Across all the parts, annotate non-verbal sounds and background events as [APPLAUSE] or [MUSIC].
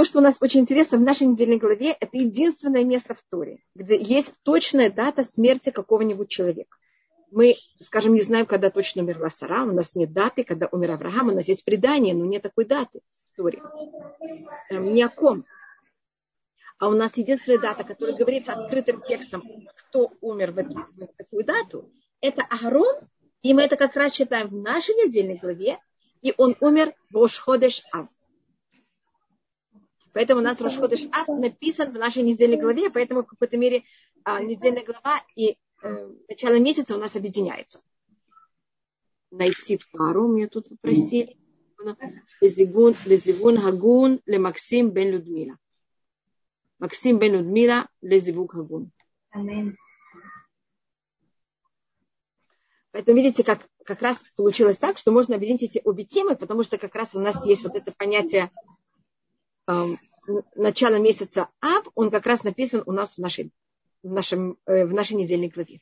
то, что у нас очень интересно в нашей недельной главе, это единственное место в Торе, где есть точная дата смерти какого-нибудь человека. Мы, скажем, не знаем, когда точно умерла Сара, у нас нет даты, когда умер Авраам, у нас есть предание, но нет такой даты в Торе. Эм, ни о ком. А у нас единственная дата, которая говорится открытым текстом, кто умер в, эту, в такую дату, это Агарон, и мы это как раз читаем в нашей недельной главе, и он умер в Ошходеш Ав. Поэтому у нас Рошходыш Ав написан в нашей недельной главе, поэтому в какой-то мере а, недельная глава и э, начало месяца у нас объединяется. Найти пару мне тут попросили. Лезигун, Лезигун Хагун, Ле Максим бен Людмила. Максим бен Людмила, Лезивук Хагун. Поэтому видите, как, как раз получилось так, что можно объединить эти обе темы, потому что как раз у нас есть вот это понятие Начала месяца Ав, он как раз написан у нас в нашей, в нашем, э, в нашей недельной главе.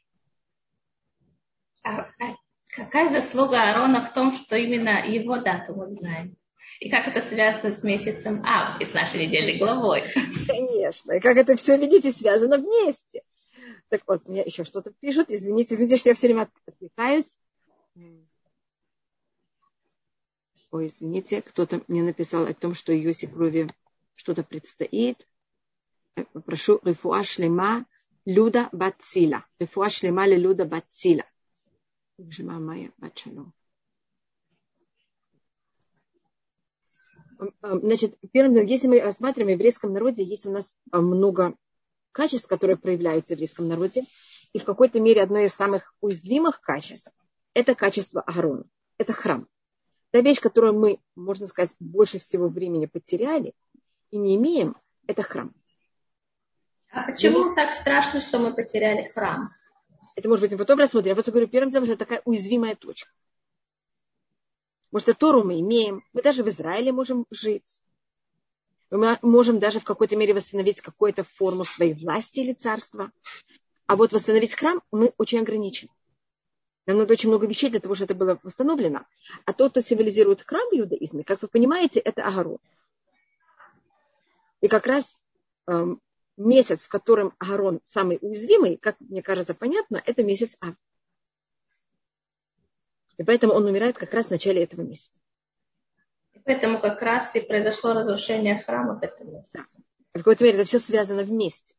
А, а какая заслуга Аарона в том, что именно его дату мы знаем? И как это связано с месяцем Ав и с нашей недельной главой? Конечно. И как это все, видите, связано вместе. Так вот, мне еще что-то пишут. Извините, извините, что я все время отвлекаюсь. Ой, извините, кто-то мне написал о том, что Йоси крови что-то предстоит. Э, прошу, рефуа шлема Люда Бацила. Рефуа шлема Люда Бацила. Майя Бачалом. Значит, первым если мы рассматриваем в еврейском народе, есть у нас а, много качеств, которые проявляются в еврейском народе. И в какой-то мере одно из самых уязвимых качеств – это качество Аарона. Это храм. Та вещь, которую мы, можно сказать, больше всего времени потеряли и не имеем, это храм. А почему и... так страшно, что мы потеряли храм? Это может быть мы потом рассмотрим. Я просто говорю, первым делом, что это такая уязвимая точка. Может, это Тору мы имеем, мы даже в Израиле можем жить. Мы можем даже в какой-то мере восстановить какую-то форму своей власти или царства. А вот восстановить храм мы очень ограничены. Нам надо очень много вещей для того, чтобы это было восстановлено. А тот, кто символизирует храм в иудаизме, как вы понимаете, это Агарон. И как раз э, месяц, в котором Агарон самый уязвимый, как мне кажется понятно, это месяц Ав. И поэтому он умирает как раз в начале этого месяца. И поэтому как раз и произошло разрушение храма в этом месяце. В какой-то мере это все связано вместе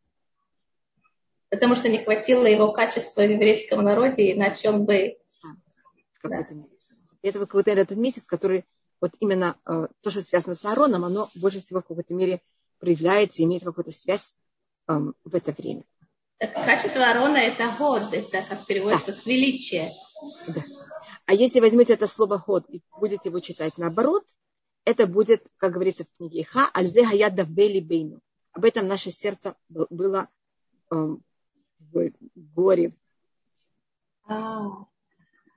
потому что не хватило его качества в еврейском народе, иначе он бы... А, да. Это какой-то этот месяц, который вот именно э, то, что связано с Аароном, оно больше всего в какой-то мере проявляется, имеет какую-то связь э, в это время. Так, качество Аарона это год, это как переводится да. как величие. Да. А если возьмете это слово год и будете его читать наоборот, это будет, как говорится в книге Ха, альзе хаяда бели бейну. Об этом наше сердце было эм, в горе. А.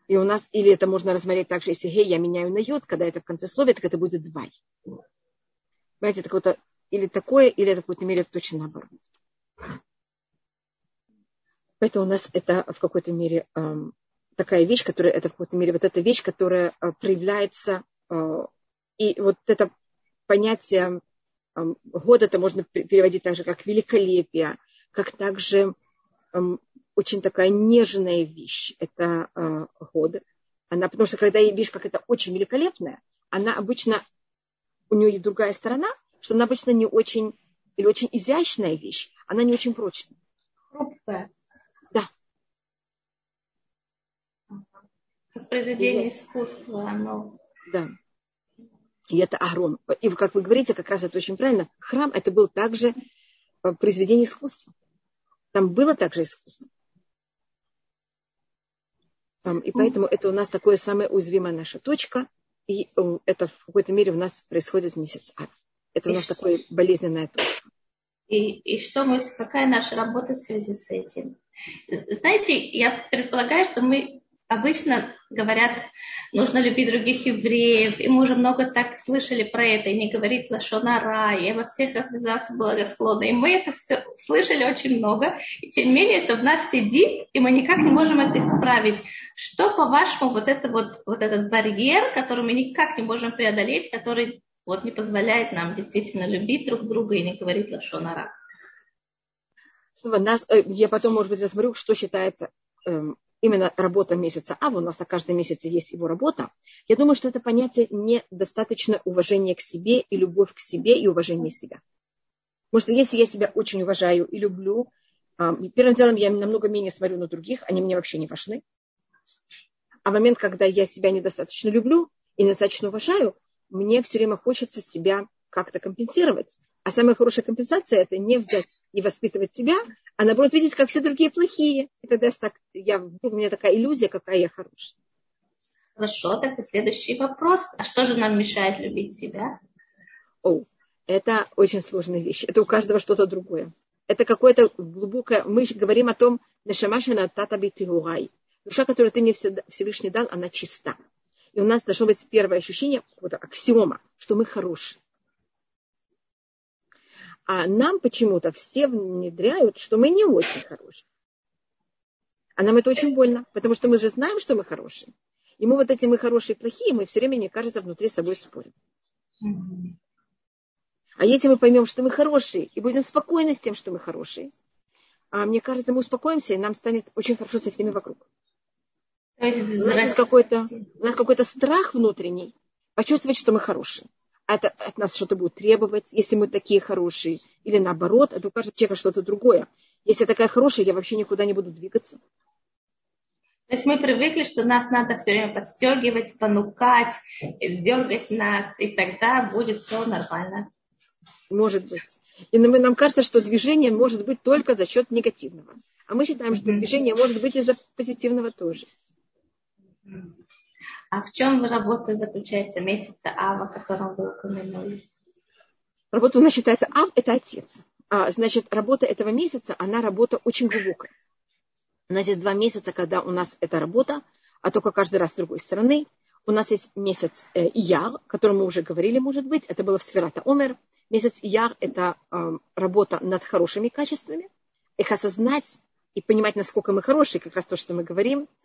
И у нас, или это можно рассмотреть также, если гей я меняю на йод, когда это в конце слова, так это будет двай. Понимаете, это какое-то или такое, или это в какой-то мере точно наоборот. Поэтому у нас это в какой-то мере э, такая вещь, которая, это в какой-то мере вот эта вещь, которая э, проявляется, э, и вот это понятие э, года это можно переводить также как великолепие, как также очень такая нежная вещь. Это э, год. Она, потому что когда я вижу, как это очень великолепная, она обычно, у нее есть другая сторона, что она обычно не очень, или очень изящная вещь, она не очень прочная. Хрупкая. Да. Как произведение и, искусства, оно... Да. И это Агрон. И как вы говорите, как раз это очень правильно. Храм это был также э, произведение искусства. Там было также искусство. И поэтому это у нас такое самая уязвимая наша точка. И э, это в какой-то мере у нас происходит в месяц Ав. Это и у нас что? такая болезненная точка. И, и что мы, какая наша работа в связи с этим? Знаете, я предполагаю, что мы обычно говорят, нужно любить других евреев, и мы уже много так слышали про это, и не говорить лошонара, и во всех организациях благосклонно. И мы это все слышали очень много, и тем не менее это в нас сидит, и мы никак не можем это исправить. Что, по-вашему, вот, это вот, вот этот барьер, который мы никак не можем преодолеть, который вот не позволяет нам действительно любить друг друга и не говорить лошонара. Э, я потом, может быть, рассмотрю, что считается эм, именно работа месяца А, у нас о каждом месяце есть его работа. Я думаю, что это понятие недостаточно уважения к себе и любовь к себе и уважение себя. Потому что если я себя очень уважаю и люблю, первым делом я намного менее смотрю на других, они мне вообще не важны. А в момент, когда я себя недостаточно люблю и недостаточно уважаю, мне все время хочется себя как-то компенсировать. А самая хорошая компенсация – это не взять и воспитывать себя, а наоборот видеть, как все другие плохие. И тогда так, я, у меня такая иллюзия, какая я хорошая. Хорошо, так и следующий вопрос. А что же нам мешает любить себя? О, это очень сложная вещь. Это у каждого что-то другое. Это какое-то глубокое... Мы говорим о том, Нешамашина татабитирурай. Душа, которую ты мне Всевышний дал, она чиста. И у нас должно быть первое ощущение, вот аксиома, что мы хорошие. А нам почему-то все внедряют, что мы не очень хорошие. А нам это очень больно, потому что мы же знаем, что мы хорошие. И мы вот эти мы хорошие и плохие, мы все время, мне кажется, внутри собой спорим. А если мы поймем, что мы хорошие, и будем спокойны с тем, что мы хорошие, а мне кажется, мы успокоимся, и нам станет очень хорошо со всеми вокруг. У нас какой-то, у нас какой-то страх внутренний почувствовать, что мы хорошие. Это от нас что-то будет требовать, если мы такие хорошие. Или наоборот, это у каждого человека что-то другое. Если я такая хорошая, я вообще никуда не буду двигаться. То есть мы привыкли, что нас надо все время подстегивать, понукать, дергать нас, и тогда будет все нормально. Может быть. И нам кажется, что движение может быть только за счет негативного. А мы считаем, что движение может быть и за позитивного тоже. А в чем работа заключается месяца Ава, о котором вы упомянули? Работа у нас считается Ав – это отец. А, значит, работа этого месяца, она работа очень глубокая. У нас есть два месяца, когда у нас эта работа, а только каждый раз с другой стороны. У нас есть месяц э, Ияр, о котором мы уже говорили, может быть. Это было в Сферата Омер. Месяц Ияр – это э, работа над хорошими качествами. Их осознать и понимать, насколько мы хорошие, как раз то, что мы говорим –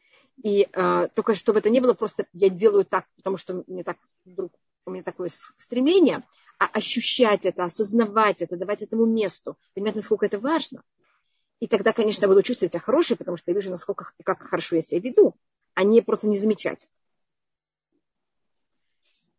и э, только чтобы это не было просто я делаю так, потому что мне так вдруг у меня такое стремление, а ощущать это, осознавать это, давать этому месту, понимать, насколько это важно. И тогда, конечно, я буду чувствовать себя хорошей, потому что я вижу, насколько как хорошо я себя веду, а не просто не замечать.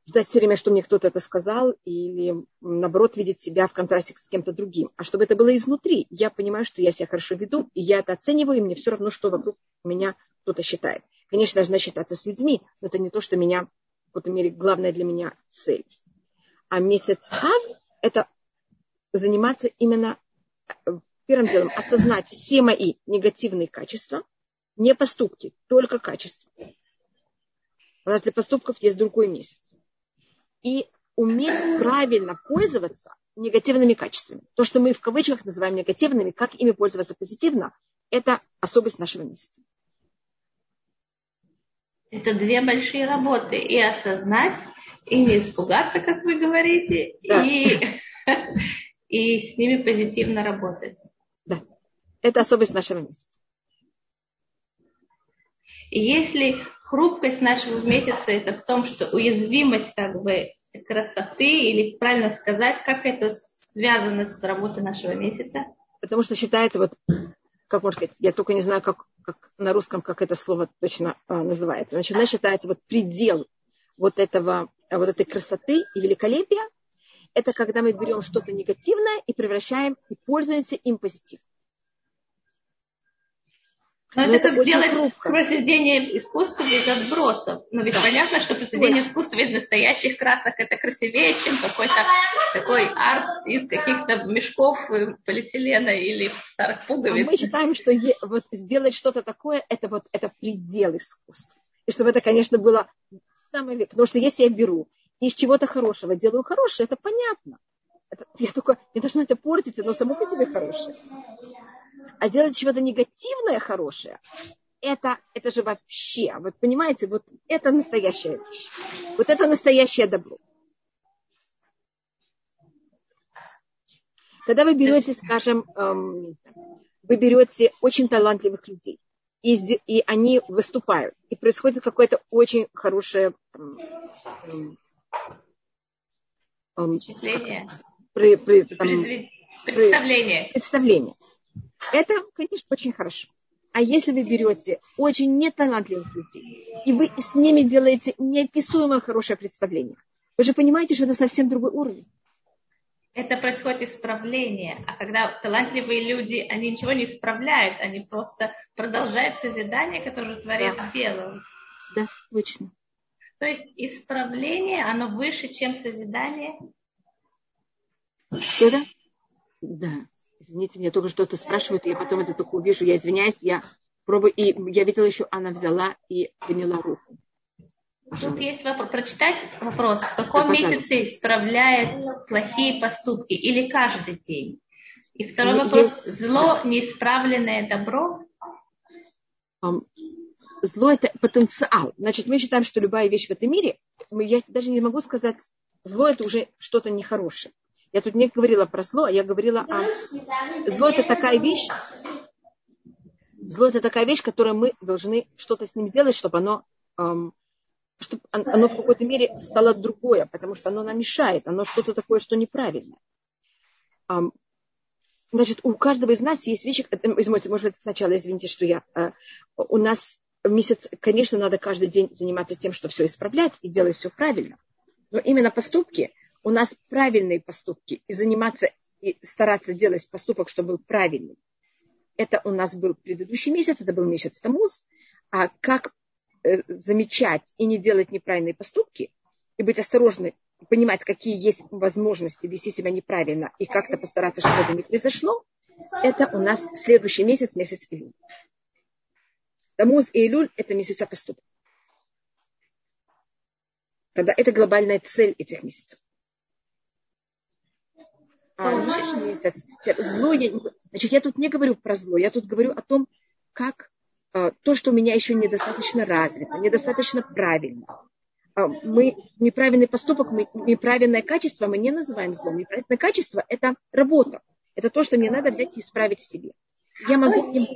Ждать все время, что мне кто-то это сказал, или наоборот видеть себя в контрасте с кем-то другим. А чтобы это было изнутри, я понимаю, что я себя хорошо веду, и я это оцениваю, и мне все равно, что вокруг меня кто-то считает. Конечно, должна считаться с людьми, но это не то, что меня, в какой-то мере, главная для меня цель. А месяц Ав – это заниматься именно э, первым делом, осознать все мои негативные качества, не поступки, только качества. У нас для поступков есть другой месяц. И уметь правильно пользоваться негативными качествами. То, что мы в кавычках называем негативными, как ими пользоваться позитивно, это особость нашего месяца. Это две большие работы. И осознать, и не испугаться, как вы говорите, да. и, [LAUGHS] и с ними позитивно работать. Да. Это особенность нашего месяца. И если хрупкость нашего месяца это в том, что уязвимость как бы красоты, или правильно сказать, как это связано с работой нашего месяца? Потому что считается, вот, как можно сказать, я только не знаю, как как на русском, как это слово точно а, называется. Значит, она считается вот предел вот, этого, вот этой красоты и великолепия, это когда мы берем что-то негативное и превращаем и пользуемся им позитивно. Но, Но это, это сделать хрупко. произведение искусства без отбросов. Но ведь да. понятно, что произведение искусства без настоящих красок это красивее, чем какой-то такой арт из каких-то мешков э, полиэтилена или старых пуговиц. А мы считаем, что вот сделать что-то такое, это вот это предел искусства. И чтобы это, конечно, было самое... Потому что если я беру из чего-то хорошего делаю хорошее, это понятно. Это, я только не должна это портить, но само по себе хорошее. А делать чего-то негативное хорошее, это, это же вообще, вот понимаете, вот это настоящая вещь. Вот это настоящее добро. Когда вы берете, скажем, эм, вы берете очень талантливых людей, и, и они выступают, и происходит какое-то очень хорошее эм, Впечатление. При, при, там, Представление. При, представление. Это, конечно, очень хорошо. А если вы берете очень неталантливых людей, и вы с ними делаете неописуемо хорошее представление, вы же понимаете, что это совсем другой уровень. Это происходит исправление. А когда талантливые люди, они ничего не исправляют, они просто продолжают созидание, которое Творец да. делал. Да, точно. То есть исправление, оно выше, чем созидание? Что-то? Да. Извините, меня только что-то спрашивают, и я потом это только увижу. Я извиняюсь, я пробую. И я видела еще, она взяла и подняла руку. Тут есть вопрос. Прочитать вопрос. В каком да, месяце исправляет плохие поступки? Или каждый день? И второй ну, вопрос. Есть... Зло, неисправленное добро? Зло – это потенциал. Значит, мы считаем, что любая вещь в этом мире, я даже не могу сказать, зло – это уже что-то нехорошее. Я тут не говорила про зло, а я говорила о... Зло – это такая вещь, зло – это такая вещь, которую мы должны что-то с ним сделать, чтобы оно, эм, чтобы оно в какой-то мере стало другое, потому что оно нам мешает, оно что-то такое, что неправильное. Эм, значит, у каждого из нас есть вещи, извините, может быть, сначала, извините, что я, э, у нас месяц, конечно, надо каждый день заниматься тем, что все исправлять и делать все правильно. Но именно поступки – у нас правильные поступки и заниматься и стараться делать поступок, чтобы был правильный. Это у нас был предыдущий месяц, это был месяц Тамуз. А как э, замечать и не делать неправильные поступки, и быть осторожны, понимать, какие есть возможности вести себя неправильно, и как-то постараться, чтобы это не произошло, это у нас следующий месяц, месяц Илюль. Тамуз и Илюль – это месяца поступок. Когда это глобальная цель этих месяцев а, месяц. Зло я, значит, я тут не говорю про зло, я тут говорю о том, как а, то, что у меня еще недостаточно развито, недостаточно правильно. А, мы неправильный поступок, мы, неправильное качество мы не называем злом. Неправильное качество – это работа. Это то, что мне надо взять и исправить в себе. Я могу с ним...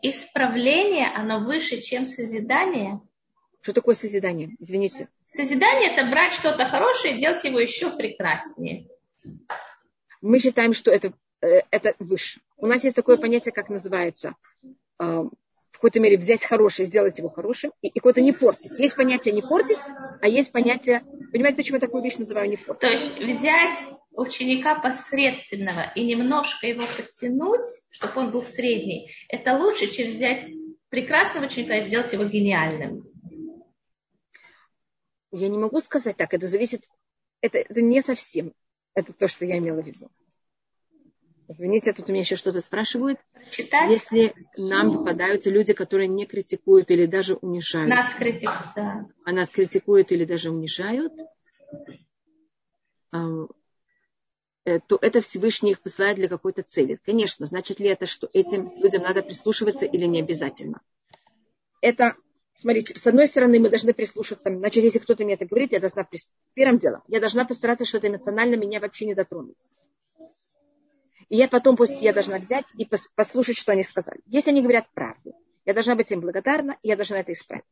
Исправление, оно выше, чем созидание. Что такое созидание? Извините. Созидание – это брать что-то хорошее и делать его еще прекраснее мы считаем, что это, э, это выше. У нас есть такое понятие, как называется, э, в какой-то мере взять хорошее, сделать его хорошим, и, и какое-то не портить. Есть понятие не портить, а есть понятие, понимаете, почему я такую вещь называю не портить? То есть взять ученика посредственного и немножко его подтянуть, чтобы он был средний, это лучше, чем взять прекрасного ученика и сделать его гениальным. Я не могу сказать так, это зависит, это, это не совсем. Это то, что я имела в виду. Извините, тут у меня еще что-то спрашивают. Читать? Если нам попадаются люди, которые не критикуют или даже унижают. Нас критикуют, да. А нас критикуют или даже унижают, э, то это Всевышний их посылает для какой-то цели. Конечно, значит ли это, что этим людям надо прислушиваться или не обязательно? Это Смотрите, с одной стороны, мы должны прислушаться. Значит, если кто-то мне это говорит, я должна... Первым делом, я должна постараться, что это эмоционально меня вообще не дотронуть. И я потом, пусть я должна взять и послушать, что они сказали. Если они говорят правду, я должна быть им благодарна, и я должна это исправить.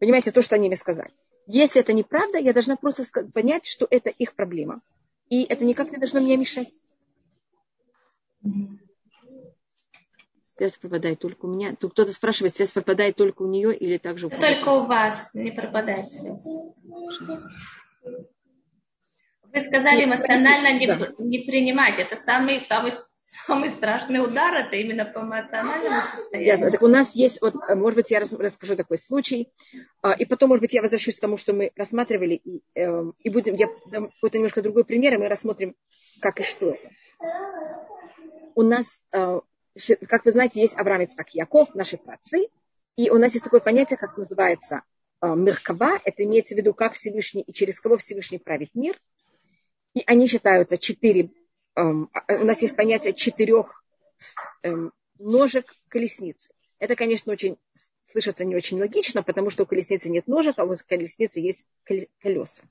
Понимаете, то, что они мне сказали. Если это неправда, я должна просто понять, что это их проблема. И это никак не должно мне мешать. Связь пропадает только у меня. Тут кто-то спрашивает, связь пропадает только у нее или также у Только у вас не пропадает связь. Вы сказали эмоционально не, да. не принимать. Это самый, самый, самый страшный удар, это именно по эмоциональному состоянию. Ясно. Так у нас есть, вот, может быть, я расскажу такой случай, а, и потом, может быть, я возвращусь к тому, что мы рассматривали, и, эм, и будем, я дам какой-то немножко другой пример, и мы рассмотрим, как и что это. У нас э, как вы знаете, есть Авраам Ицхак Яков, наши працы, и у нас есть такое понятие, как называется э, Меркава, это имеется в виду, как Всевышний и через кого Всевышний правит мир. И они считаются четыре, эм, а, у нас есть понятие четырех эм, ножек колесницы. Это, конечно, очень слышится не очень логично, потому что у колесницы нет ножек, а у колесницы есть колеса.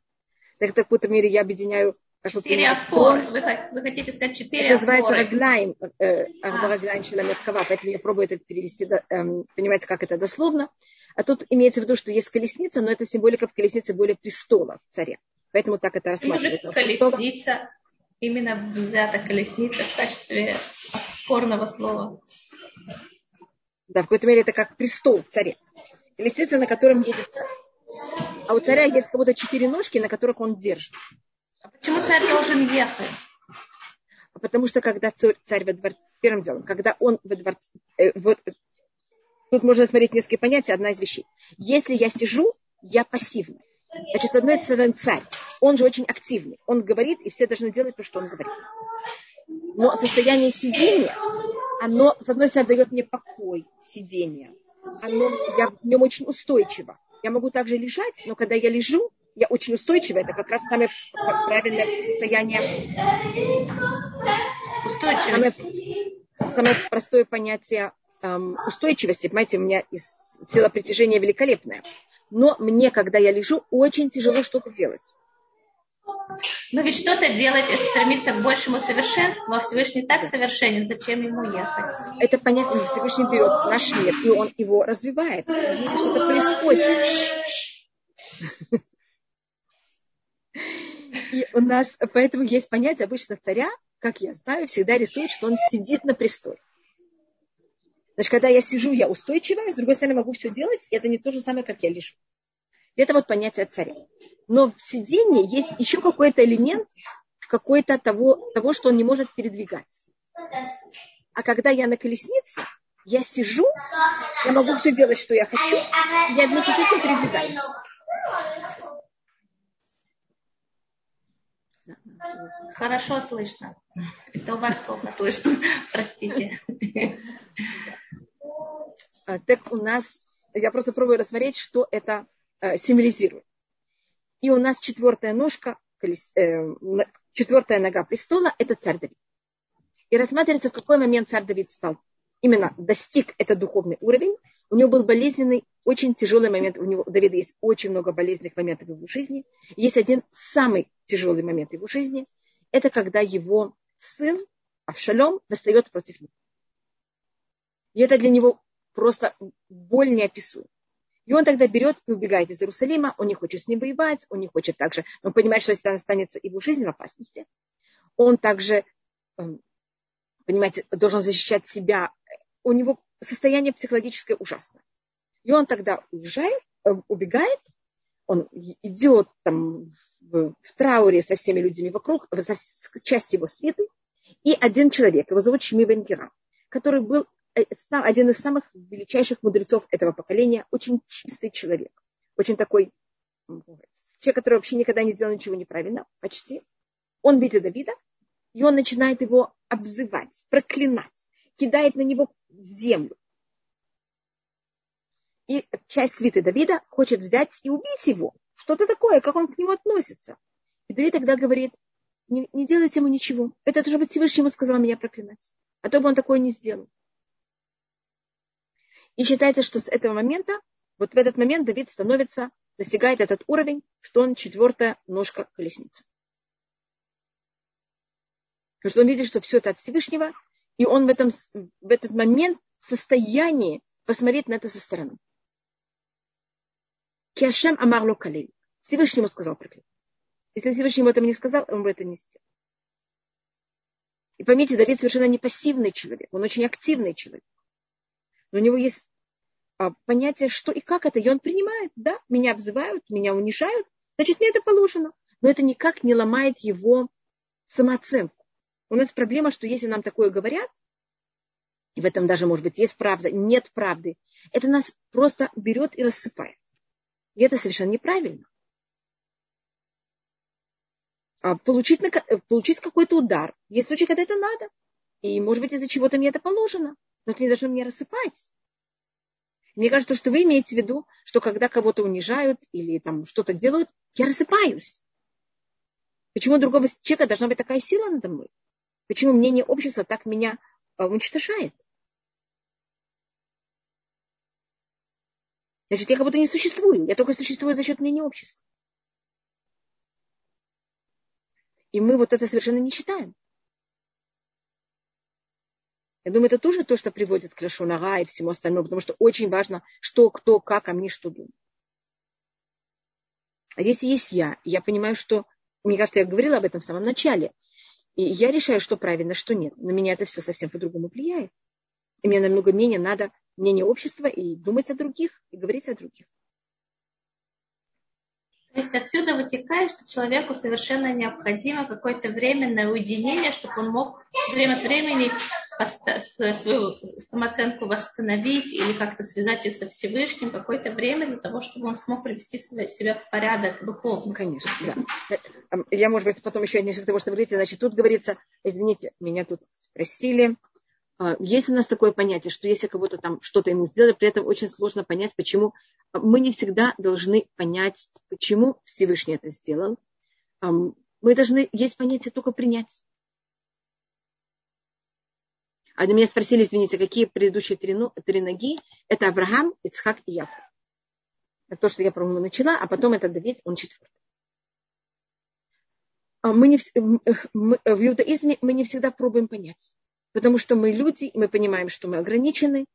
Так, так в этом мире я объединяю Четыре опоры. Вы, вы хотите сказать четыре Это называется раглайм, э, раглайм шеламеркава, поэтому я пробую это перевести, эм, понимаете, как это дословно. А тут имеется в виду, что есть колесница, но это символика в колеснице более престола царя. Поэтому так это рассматривается. Колесница, именно взята колесница в качестве спорного слова. Да, в какой-то мере это как престол царя. Колесница, на котором едет царь. А у царя есть как будто четыре ножки, на которых он держится. А почему царь должен ехать? Потому что когда царь, царь во дворце, первым делом, когда он во дворце, э, вот, тут можно смотреть несколько понятий, одна из вещей. Если я сижу, я пассивна. Значит, с одной стороны, царь, он же очень активный. Он говорит, и все должны делать то, что он говорит. Но состояние сидения, оно, с одной стороны, дает мне покой, сидение. Оно, я в нем очень устойчиво. Я могу также лежать, но когда я лежу, я очень устойчива. Это как раз самое правильное состояние. Устойчивость. Самое, самое простое понятие эм, устойчивости. Понимаете, у меня сила притяжения великолепная. Но мне, когда я лежу, очень тяжело что-то делать. Но ведь что-то делать и стремиться к большему совершенству, а Всевышний так совершенен, зачем ему ехать? Это понятно, Всевышний берет наш мир, и он его развивает. Что-то происходит. И у нас, поэтому есть понятие обычно царя, как я знаю, всегда рисуют, что он сидит на престоле. Значит, когда я сижу, я устойчивая, с другой стороны, могу все делать, и это не то же самое, как я лежу. Это вот понятие царя. Но в сидении есть еще какой-то элемент, какой-то того, того, что он не может передвигаться. А когда я на колеснице, я сижу, я могу все делать, что я хочу, я вместе с этим передвигаюсь. Хорошо слышно. Это у вас плохо [LAUGHS] слышно. Простите. А, так у нас, я просто пробую рассмотреть, что это э, символизирует. И у нас четвертая ножка, э, четвертая нога престола – это царь Давид. И рассматривается, в какой момент царь Давид стал, именно достиг этот духовный уровень. У него был болезненный, очень тяжелый момент. У, него, у Давида есть очень много болезненных моментов в его жизни. Есть один самый тяжелый момент в его жизни. Это когда его сын Авшалом восстает против него. И это для него просто боль неописуемая. И он тогда берет и убегает из Иерусалима, он не хочет с ним воевать, он не хочет также, он понимает, что если останется его жизнь в опасности, он также, эм, понимаете, должен защищать себя. У него состояние психологическое ужасное. И он тогда уезжает, э, убегает, он идет там в, в трауре со всеми людьми вокруг, за часть его свиты, и один человек, его зовут Шми Бенгера, который был Э, один из самых величайших мудрецов этого поколения, очень чистый человек, очень такой человек, который вообще никогда не сделал ничего неправильно, почти. Он видит Давида, и он начинает его обзывать, проклинать, кидает на него землю. И часть свиты Давида хочет взять и убить его. Что-то такое, как он к нему относится. И Давид тогда говорит, не, не делайте ему ничего. Это должно быть Всевышний ему сказал меня проклинать. А то бы он такое не сделал. И считается, что с этого момента, вот в этот момент Давид становится, достигает этот уровень, что он четвертая ножка колесницы. Потому что он видит, что все это от Всевышнего, и он в, этом, в этот момент в состоянии посмотреть на это со стороны. Киашем Амарло Калей. Всевышнему сказал проклятие. Если Всевышний ему этого не сказал, он бы это не сделал. И поймите, Давид совершенно не пассивный человек, он очень активный человек. Но у него есть а, понятие, что и как это. И он принимает, да, меня обзывают, меня унижают, значит, мне это положено. Но это никак не ломает его самооценку. У нас проблема, что если нам такое говорят, и в этом даже, может быть, есть правда, нет правды, это нас просто берет и рассыпает. И это совершенно неправильно. А получить, получить какой-то удар. Есть случаи, когда это надо. И, может быть, из-за чего-то мне это положено но это не должно меня рассыпать. Мне кажется, что вы имеете в виду, что когда кого-то унижают или там что-то делают, я рассыпаюсь. Почему у другого человека должна быть такая сила надо мной? Почему мнение общества так меня а, уничтожает? Значит, я как будто не существую. Я только существую за счет мнения общества. И мы вот это совершенно не считаем. Я думаю, это тоже то, что приводит к Лешонара и всему остальному, потому что очень важно, что, кто, как, а мне что думает. А если есть я, я понимаю, что, мне кажется, я говорила об этом в самом начале, и я решаю, что правильно, что нет. На меня это все совсем по-другому влияет. И мне намного менее надо мнение общества и думать о других, и говорить о других. То есть отсюда вытекает, что человеку совершенно необходимо какое-то временное уединение, чтобы он мог время от времени свою самооценку восстановить или как-то связать ее со Всевышним, какое-то время для того, чтобы он смог привести себя в порядок духовно. Конечно, да. Я, может быть, потом еще несколько того, что вы говорите, значит, тут говорится, извините, меня тут спросили, а, есть у нас такое понятие, что если кого-то там что-то ему сделали, при этом очень сложно понять, почему. Мы не всегда должны понять, почему Всевышний это сделал. Мы должны, есть понятие только принять. На меня спросили, извините, какие предыдущие три, ну, три ноги? Это Авраам, Ицхак и Яков. Это то, что я, по-моему, начала, а потом это Давид, он четвертый. А мы не, мы, в иудаизме мы не всегда пробуем понять потому что мы люди, и мы понимаем, что мы ограничены.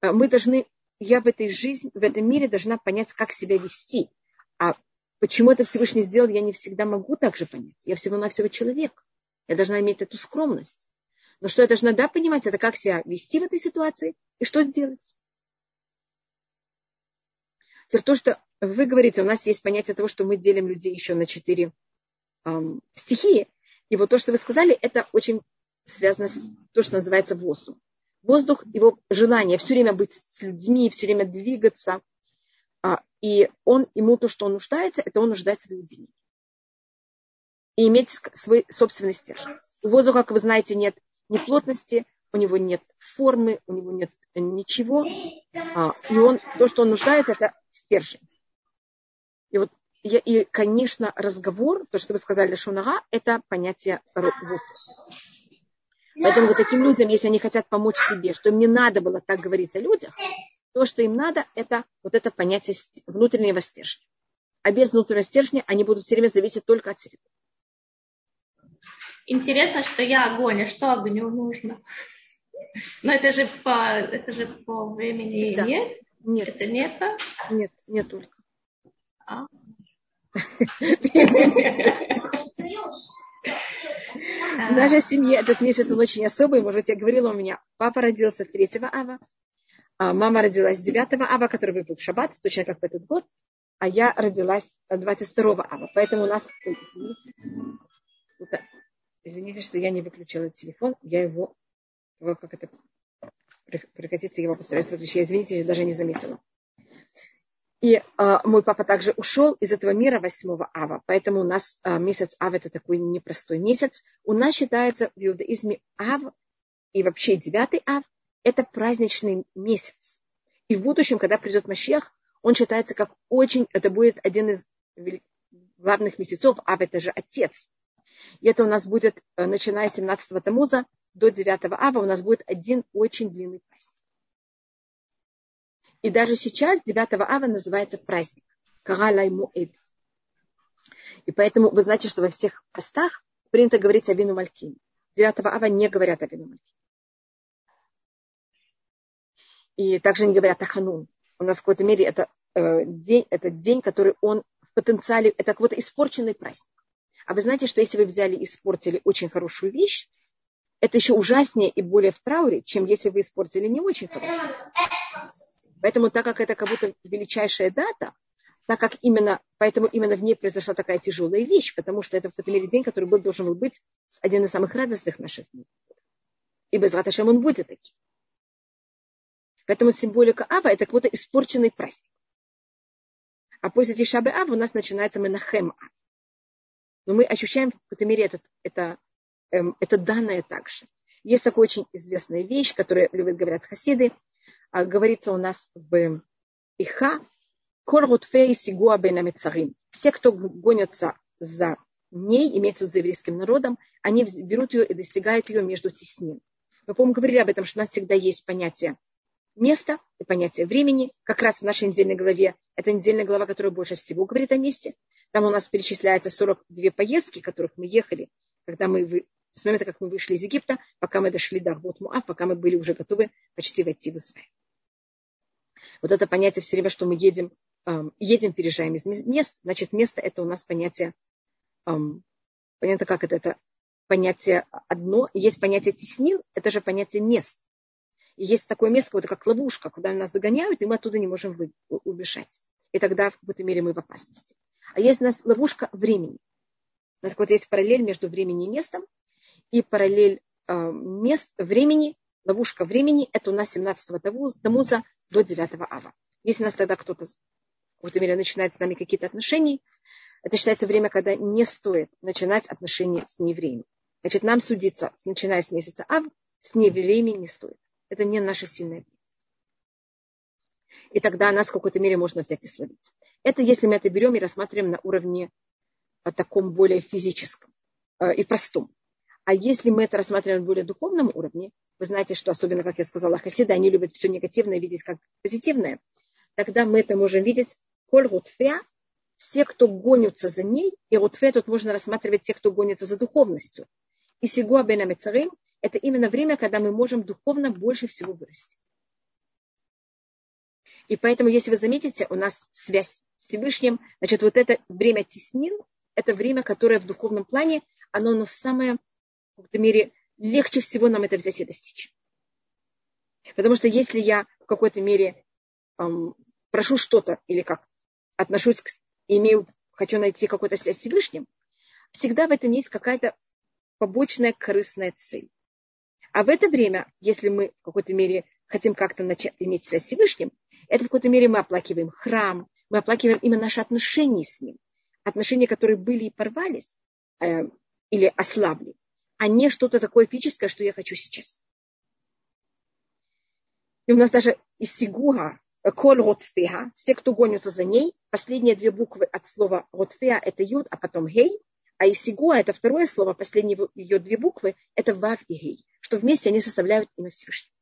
А мы должны, я в этой жизни, в этом мире должна понять, как себя вести. А почему это Всевышний сделал, я не всегда могу также понять. Я всего-навсего человек. Я должна иметь эту скромность. Но что я должна да, понимать, это как себя вести в этой ситуации и что сделать. То, что вы говорите, у нас есть понятие того, что мы делим людей еще на четыре эм, стихии. И вот то, что вы сказали, это очень связано с то, что называется воздух. Воздух, его желание все время быть с людьми, все время двигаться. А, и он, ему то, что он нуждается, это он нуждается в уединении. И иметь свой собственный стержень. У воздуха, как вы знаете, нет ни плотности, у него нет формы, у него нет ничего. А, и он, то, что он нуждается, это стержень. И вот и, конечно, разговор, то, что вы сказали, шунага, это понятие воздуха. Поэтому вот таким людям, если они хотят помочь себе, что им не надо было так говорить о людях, то, что им надо, это вот это понятие внутреннего стержня. А без внутреннего стержня они будут все время зависеть только от себя. Интересно, что я огонь, а что огню нужно? Но это же по, это же по времени Всегда. нет? Нет. Это не это? Нет, нет только. А? В нашей семье этот месяц он очень особый. Может я говорила, у меня папа родился 3 ава, а мама родилась 9 ава, который выпал в шаббат, точно как в этот год, а я родилась 22 ава. Поэтому у нас... Извините. Извините, что я не выключила телефон. Я его... Как это... Прекратится его постараюсь выключить. Я, извините, даже не заметила. И а, мой папа также ушел из этого мира 8 ава. Поэтому у нас а, месяц ав это такой непростой месяц. У нас считается в иудаизме ав и вообще 9 ав это праздничный месяц. И в будущем, когда придет Машех, он считается как очень, это будет один из главных месяцев, ав это же отец. И это у нас будет, э, начиная с 17 Тамуза до 9 ава, у нас будет один очень длинный праздник. И даже сейчас 9 ава называется праздник. Каралай Муэд. И поэтому вы знаете, что во всех постах принято говорить о вину Малькине. 9 ава не говорят о вину Малькине. И также не говорят о Ханун. У нас в какой-то мере это, э, день, это день, который он в потенциале, это какой-то испорченный праздник. А вы знаете, что если вы взяли и испортили очень хорошую вещь, это еще ужаснее и более в трауре, чем если вы испортили не очень хорошую. Поэтому, так как это как будто величайшая дата, так как именно, поэтому именно в ней произошла такая тяжелая вещь, потому что это в какой-то мере день, который был, должен был быть один из самых радостных наших дней. И без Раташем он будет таким. Поэтому символика Ава – это какой-то испорченный праздник. А после Тишабы Ава у нас начинается Менахем Ав. Но мы ощущаем в какой-то мере этот, это, эм, это данное также. Есть такая очень известная вещь, которую любят говорят хасиды – а, говорится у нас в Иха, Коргутфей Сигуа Бенамицарим. Все, кто гонятся за ней, имеется за еврейским народом, они берут ее и достигают ее между теснин. Мы, по-моему, говорили об этом, что у нас всегда есть понятие места и понятие времени. Как раз в нашей недельной главе, это недельная глава, которая больше всего говорит о месте. Там у нас перечисляется 42 поездки, которых мы ехали, когда мы с момента, как мы вышли из Египта, пока мы дошли до Арбот Муав, пока мы были уже готовы почти войти в Израиль. Вот это понятие все время, что мы едем едем, переезжаем из мест, значит, место это у нас понятие, понятно, как это, это понятие одно, есть понятие теснил, это же понятие мест. И есть такое место, какое-то как ловушка, куда нас загоняют, и мы оттуда не можем убежать. И тогда в какой-то мере мы в опасности. А есть у нас ловушка времени. У нас вот есть параллель между временем и местом, и параллель э, мест, времени, ловушка времени, это у нас 17-го Тамуза до 9 ава. Если у нас тогда кто-то в какой-то мере начинает с нами какие-то отношения, это считается время, когда не стоит начинать отношения с неевреем. Значит, нам судиться, начиная с месяца Ав, с неевреями не стоит. Это не наша сильная время. И тогда нас в какой-то мере можно взять и словить. Это если мы это берем и рассматриваем на уровне а, таком более физическом э, и простом. А если мы это рассматриваем на более духовном уровне, вы знаете, что особенно, как я сказала, хасиды, они любят все негативное видеть как позитивное, тогда мы это можем видеть коль рутфя, все, кто гонятся за ней, и рутфе тут можно рассматривать тех, кто гонится за духовностью. И сигуа бен амецарим – это именно время, когда мы можем духовно больше всего вырасти. И поэтому, если вы заметите, у нас связь Всевышним, значит, вот это время теснин, это время, которое в духовном плане, оно у нас самое, в какой-то мере, легче всего нам это взять и достичь. Потому что если я в какой-то мере эм, прошу что-то или как отношусь к, имею, хочу найти какую-то связь с Всевышним, всегда в этом есть какая-то побочная корыстная цель. А в это время, если мы в какой-то мере хотим как-то начать иметь связь с Всевышним, это в какой-то мере мы оплакиваем храм, мы оплакиваем именно наши отношения с ним. Отношения, которые были и порвались э, или ослабли, а не что-то такое физическое, что я хочу сейчас. И у нас даже из Сигуга, э, Коль Ротфеа, все, кто гонятся за ней, последние две буквы от слова Ротфеа – это Юд, а потом Гей, а Исигуа – это второе слово, последние ее две буквы – это Вав и Гей, что вместе они составляют имя Всевышнего.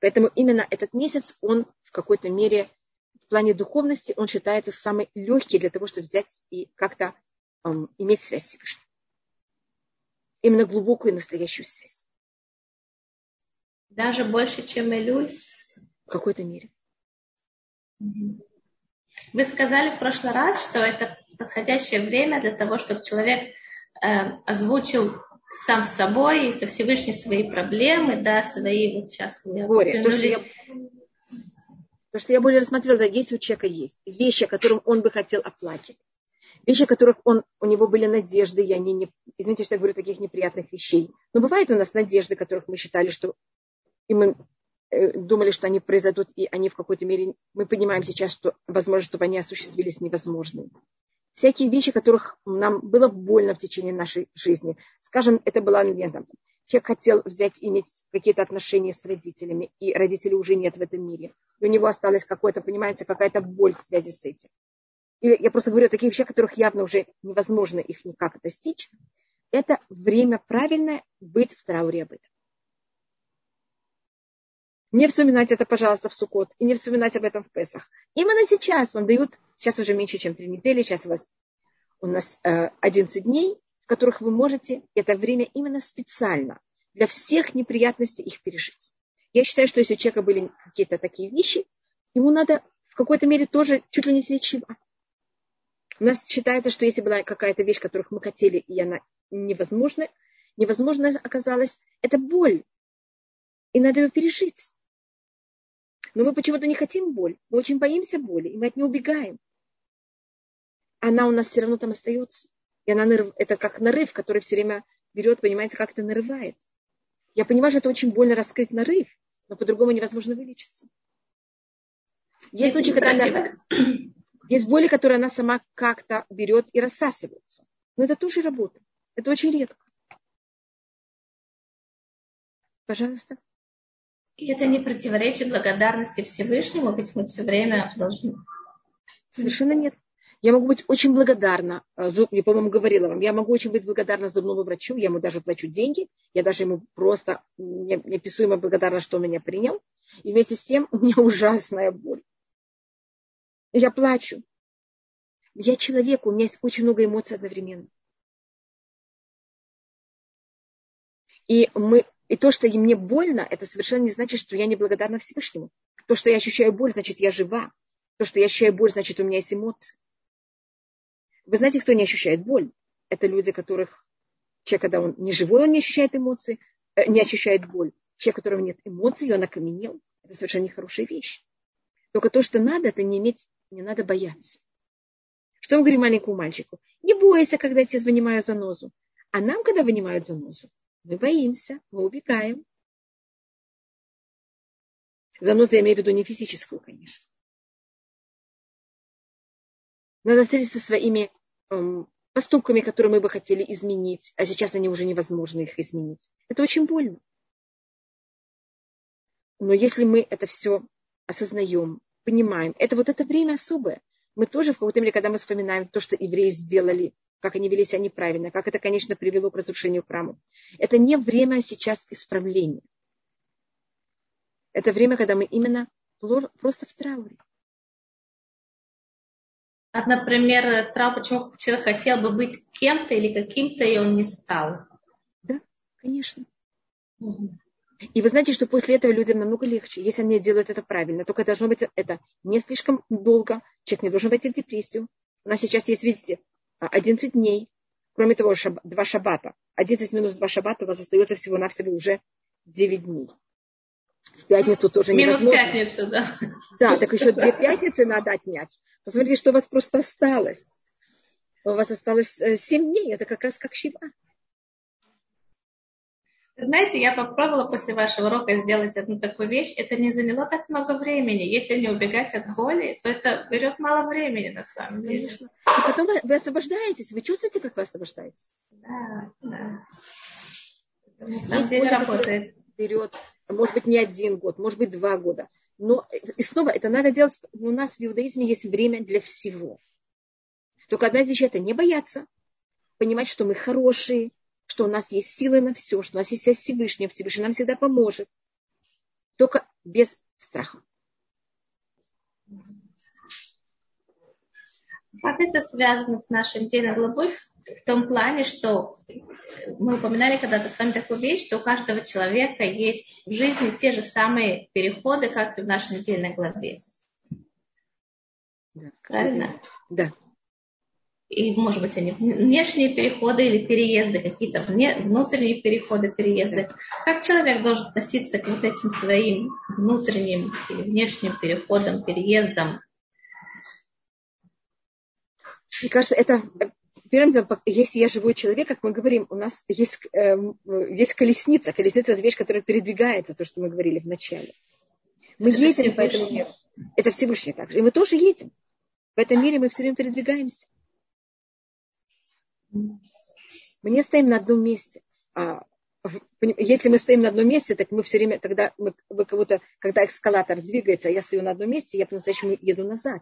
Поэтому именно этот месяц, он в какой-то мере в плане духовности, он считается самый легкий для того, чтобы взять и как-то эм, иметь связь с Всевышним. Именно глубокую и настоящую связь. Даже больше, чем Илюль? В какой-то мере. Вы сказали в прошлый раз, что это подходящее время для того, чтобы человек э, озвучил сам с собой и со Всевышней свои проблемы, да, свои вот сейчас Горе. То, что я, то, что я более рассмотрела, да, есть у человека есть вещи, которым он бы хотел оплакивать. Вещи, которых он, у него были надежды, и они не, извините, что я говорю таких неприятных вещей. Но бывает у нас надежды, которых мы считали, что и мы э, думали, что они произойдут, и они в какой-то мере, мы понимаем сейчас, что возможно, чтобы они осуществились невозможными всякие вещи, которых нам было больно в течение нашей жизни. Скажем, это была, там, человек хотел взять, иметь какие-то отношения с родителями, и родителей уже нет в этом мире. И у него осталось какое-то, понимаете, какая-то боль в связи с этим. И я просто говорю о таких вещах, которых явно уже невозможно их никак достичь. Это время правильное быть в трауре об этом. Не вспоминать это, пожалуйста, в Сукот, и не вспоминать об этом в Песах. Именно сейчас вам дают, сейчас уже меньше, чем три недели, сейчас у вас у нас э, 11 дней, которых вы можете это время именно специально для всех неприятностей их пережить. Я считаю, что если у человека были какие-то такие вещи, ему надо в какой-то мере тоже чуть ли не чего. У нас считается, что если была какая-то вещь, которых мы хотели, и она невозможна, невозможно оказалась, это боль. И надо ее пережить. Но мы почему-то не хотим боль. Мы очень боимся боли, и мы от нее убегаем. Она у нас все равно там остается. И она нарыв... это как нарыв, который все время берет, понимаете, как это нарывает. Я понимаю, что это очень больно раскрыть нарыв, но по-другому невозможно вылечиться. Есть случаи, когда она... [COUGHS] Есть боли, которые она сама как-то берет и рассасывается. Но это тоже работа. Это очень редко. Пожалуйста. И это не противоречит благодарности Всевышнему, ведь мы все время должны... Совершенно нет. Я могу быть очень благодарна, э, я, по-моему, говорила вам, я могу очень быть благодарна зубному врачу, я ему даже плачу деньги, я даже ему просто неописуемо благодарна, что он меня принял. И вместе с тем [LAUGHS] у меня ужасная боль. Я плачу. Я человек, у меня есть очень много эмоций одновременно. И мы И то, что мне больно, это совершенно не значит, что я не благодарна Всевышнему. То, что я ощущаю боль, значит, я жива. То, что я ощущаю боль, значит, у меня есть эмоции. Вы знаете, кто не ощущает боль? Это люди, которых человек, когда он не живой, он не ощущает эмоции, э, не ощущает боль. Человек, у которого нет эмоций, он окаменел. Это совершенно нехорошая вещь. Только то, что надо, это не иметь, не надо бояться. Что мы говорим маленькому мальчику? Не бойся, когда тебе вынимают занозу. А нам, когда вынимают занозу, мы боимся, мы убегаем. Занозу я имею в виду не физическую, конечно. Надо встретиться со своими поступками, которые мы бы хотели изменить, а сейчас они уже невозможно их изменить. Это очень больно. Но если мы это все осознаем, понимаем, это вот это время особое. Мы тоже в какой-то мере, когда мы вспоминаем то, что евреи сделали как они вели себя неправильно, как это, конечно, привело к разрушению храма. Это не время сейчас исправления. Это время, когда мы именно просто в трауре. А, например, траур, почему человек хотел бы быть кем-то или каким-то, и он не стал. Да, конечно. Угу. И вы знаете, что после этого людям намного легче, если они делают это правильно. Только должно быть это не слишком долго. Человек не должен войти в депрессию. У нас сейчас есть, видите, 11 дней. Кроме того, шаб, два шабата. 11 минус два шабата у вас остается всего-навсего уже 9 дней. В пятницу тоже Минус невозможно. пятница, да. Да, так еще две пятницы надо отнять. Посмотрите, что у вас просто осталось. У вас осталось 7 э, дней. Это как раз как щива. Знаете, я попробовала после вашего урока сделать одну такую вещь. Это не заняло так много времени. Если не убегать от боли, то это берет мало времени на самом деле. Конечно. И потом вы, вы освобождаетесь. Вы чувствуете, как вы освобождаетесь? Да, да. На самом деле работает. Берет, может быть, не один год, может быть, два года. Но и снова это надо делать. У нас в иудаизме есть время для всего. Только одна из вещей это не бояться, понимать, что мы хорошие, что у нас есть силы на все, что у нас есть вся Всевышняя, Всевышний нам всегда поможет. Только без страха. Как это связано с нашим делом главой в том плане, что мы упоминали когда-то с вами такую вещь, что у каждого человека есть в жизни те же самые переходы, как и в нашей недельной главе. Да, Правильно? Да и, может быть, они внешние переходы или переезды, какие-то внутренние переходы, переезды. Как человек должен относиться к вот этим своим внутренним или внешним переходам, переездам? Мне кажется, это первым делом, если я живой человек, как мы говорим, у нас есть, э, есть колесница. Колесница – это вещь, которая передвигается, то, что мы говорили в начале. Мы это едем по этому миру. Это Всевышний также. И мы тоже едем. В этом мире мы все время передвигаемся. Мы не стоим на одном месте. А, если мы стоим на одном месте, так мы все время, тогда мы, мы кого-то, когда эскалатор двигается, а я стою на одном месте, я по-настоящему еду назад.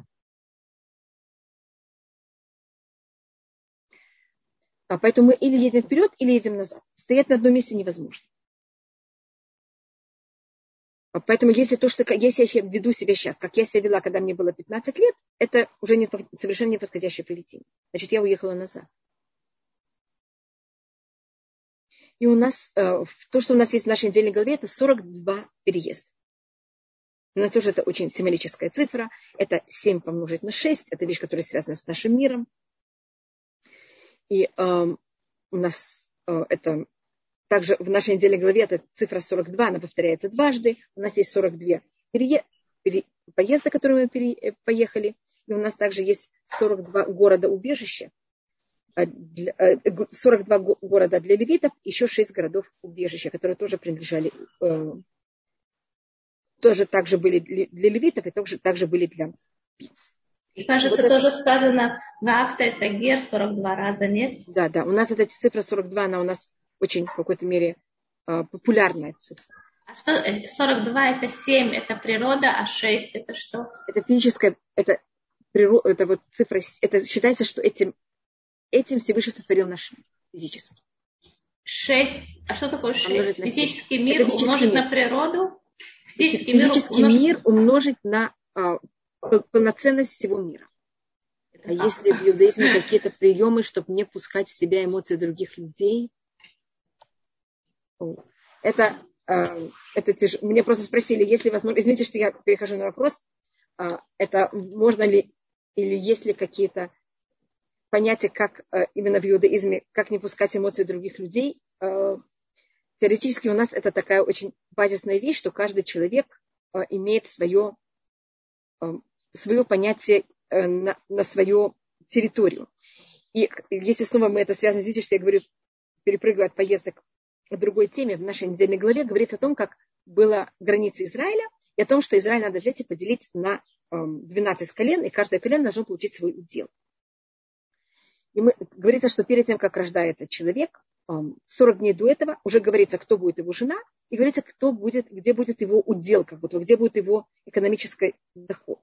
А поэтому мы или едем вперед, или едем назад. Стоять на одном месте невозможно. А поэтому если то, что если я веду себя сейчас, как я себя вела, когда мне было 15 лет, это уже не, совершенно неподходящее поведение. Значит, я уехала назад. И у нас, э, то, что у нас есть в нашей недельной голове, это 42 переезда. У нас тоже это очень символическая цифра. Это 7 помножить на 6. Это вещь, которая связана с нашим миром. И э, у нас э, это также в нашей недельной главе это цифра 42, она повторяется дважды. У нас есть 42 перее, пере, поезда, которые мы пере, э, поехали. И у нас также есть 42 города-убежища, 42 э, города для левитов, еще 6 городов убежища, которые тоже принадлежали, э, тоже также были для левитов и также, также были для птиц. И кажется, вот тоже это... сказано в авто это гер 42 раза, нет? Да, да. У нас эта цифра 42, она у нас очень в какой-то мере э, популярная цифра. А что 42 это 7, это природа, а 6 это что? Это физическая, это, это вот цифра, это считается, что этим этим Всевышний сотворил наш мир физически. Шесть. А что такое шесть? Физический мир физический умножить мир. на природу? Физический, физический мир, умножить... мир умножить на а, полноценность всего мира. А если в иудаизме какие-то приемы, чтобы не пускать в себя эмоции других людей, Это, э, это тяж... Мне просто спросили, если возможно... Извините, что я перехожу на вопрос. Э, это можно ли или есть ли какие-то понятия, как э, именно в иудаизме, как не пускать эмоции других людей. Э, теоретически у нас это такая очень базисная вещь, что каждый человек имеет свое, свое понятие э, на, на свою территорию. И если снова мы это связано, видите, что я говорю, перепрыгиваю от поездок к другой теме, в нашей недельной главе говорится о том, как была граница Израиля, и о том, что Израиль надо взять и поделить на 12 колен, и каждое колено должно получить свой удел. И мы, говорится, что перед тем, как рождается человек, 40 дней до этого уже говорится, кто будет его жена, и говорится, кто будет, где будет его удел, как будто, где будет его экономический доход.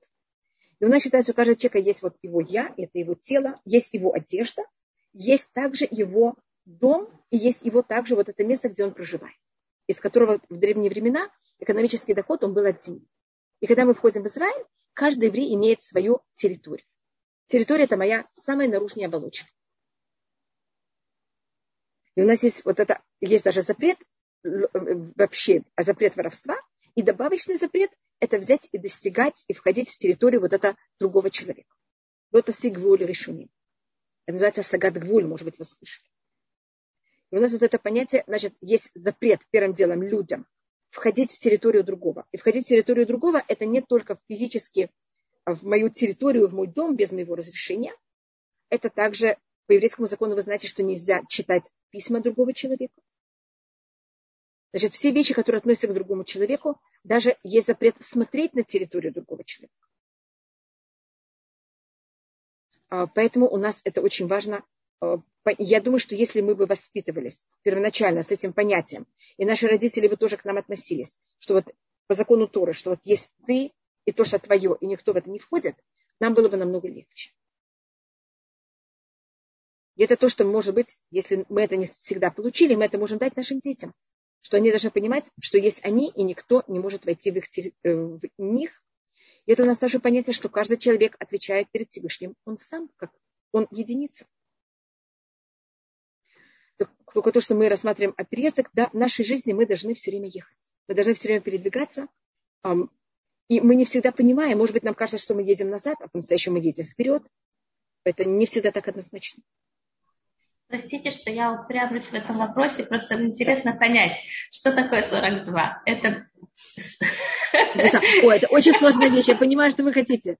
У нас считается, у каждого человека есть вот его я, это его тело, есть его одежда, есть также его дом, и есть его также вот это место, где он проживает, из которого в древние времена экономический доход, он был от земли. И когда мы входим в Израиль, каждый еврей имеет свою территорию. Территория – это моя самая наружная оболочка. И у нас есть вот это, есть даже запрет вообще, а запрет воровства, и добавочный запрет – это взять и достигать, и входить в территорию вот этого другого человека. Вот это сигвуль решуним. Это называется сагат гвуль, может быть, вы слышали. И у нас вот это понятие, значит, есть запрет первым делом людям входить в территорию другого. И входить в территорию другого – это не только физически в мою территорию, в мой дом без моего разрешения. Это также по еврейскому закону вы знаете, что нельзя читать письма другого человека. Значит, все вещи, которые относятся к другому человеку, даже есть запрет смотреть на территорию другого человека. А, поэтому у нас это очень важно. А, я думаю, что если мы бы воспитывались первоначально с этим понятием, и наши родители бы тоже к нам относились, что вот по закону Торы, что вот есть ты и то, что твое, и никто в это не входит, нам было бы намного легче. И это то, что может быть, если мы это не всегда получили, мы это можем дать нашим детям. Что они должны понимать, что есть они, и никто не может войти в, их, э, в них. И это у нас тоже понятие, что каждый человек отвечает перед Всевышним. Он сам, как он единица. Только то, что мы рассматриваем о переездах, да, в нашей жизни мы должны все время ехать. Мы должны все время передвигаться. И мы не всегда понимаем, может быть, нам кажется, что мы едем назад, а по-настоящему мы едем вперед. Это не всегда так однозначно. Простите, что я упрямлюсь в этом вопросе, просто интересно понять, что такое 42. Это... это ой, это очень сложная вещь, я понимаю, что вы хотите.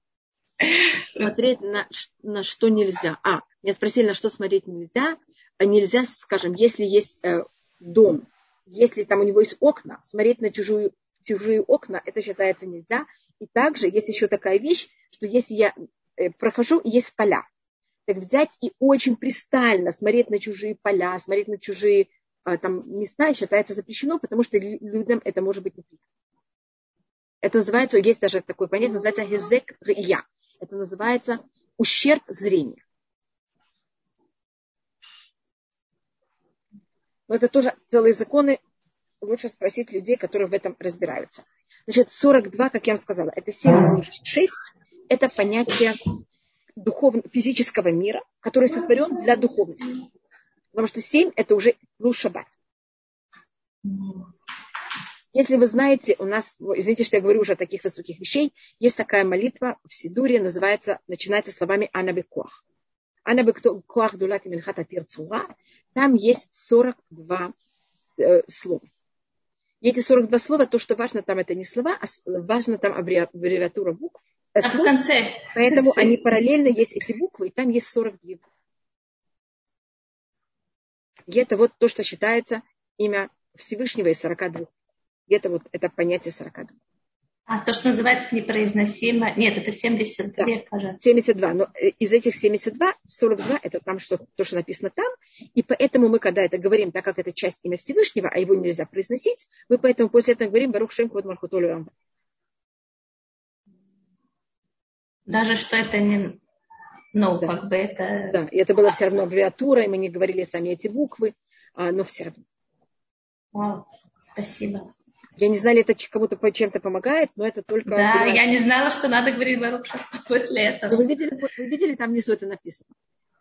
Смотреть на, на что нельзя. А, меня спросили, на что смотреть нельзя. А нельзя, скажем, если есть э, дом, если там у него есть окна, смотреть на чужую, чужие окна, это считается нельзя. И также есть еще такая вещь, что если я э, прохожу, есть поля так взять и очень пристально смотреть на чужие поля, смотреть на чужие а, там, места считается запрещено, потому что людям это может быть неприятно. Это называется, есть даже такое понятие, называется хезек рия. Это называется ущерб зрения. Но это тоже целые законы. Лучше спросить людей, которые в этом разбираются. Значит, 42, как я вам сказала, это 7 6. Это понятие духовно, физического мира, который сотворен для духовности. Потому что семь – это уже был шаббат. Если вы знаете, у нас, извините, что я говорю уже о таких высоких вещей, есть такая молитва в Сидуре, называется, начинается словами Анабекуах. Анабекуах дулати минхата тирцура. Там есть 42 э, слова. И эти 42 слова, то, что важно там, это не слова, а важно там аббревиатура букв. А в конце. Поэтому в конце. они параллельно есть эти буквы, и там есть 42 буквы. И это вот то, что считается имя Всевышнего из 42. И это вот это понятие 42. А то, что называется непроизносимо, нет, это 72, да, кажется. 72, но э, из этих 72, 42 это там что, то, что написано там, и поэтому мы, когда это говорим, так как это часть имя Всевышнего, а его нельзя произносить, мы поэтому после этого говорим Барух Шем Код Мархутолю Даже что это не... Ну, да. как бы это... Да, и это было все равно аббревиатура, и мы не говорили сами эти буквы, а, но все равно. Вау, спасибо. Я не знаю, это кому-то чем-то помогает, но это только... Да, я не знала, что надо говорить Барукша [LAUGHS] после этого. Но вы видели, вы видели, там внизу это написано.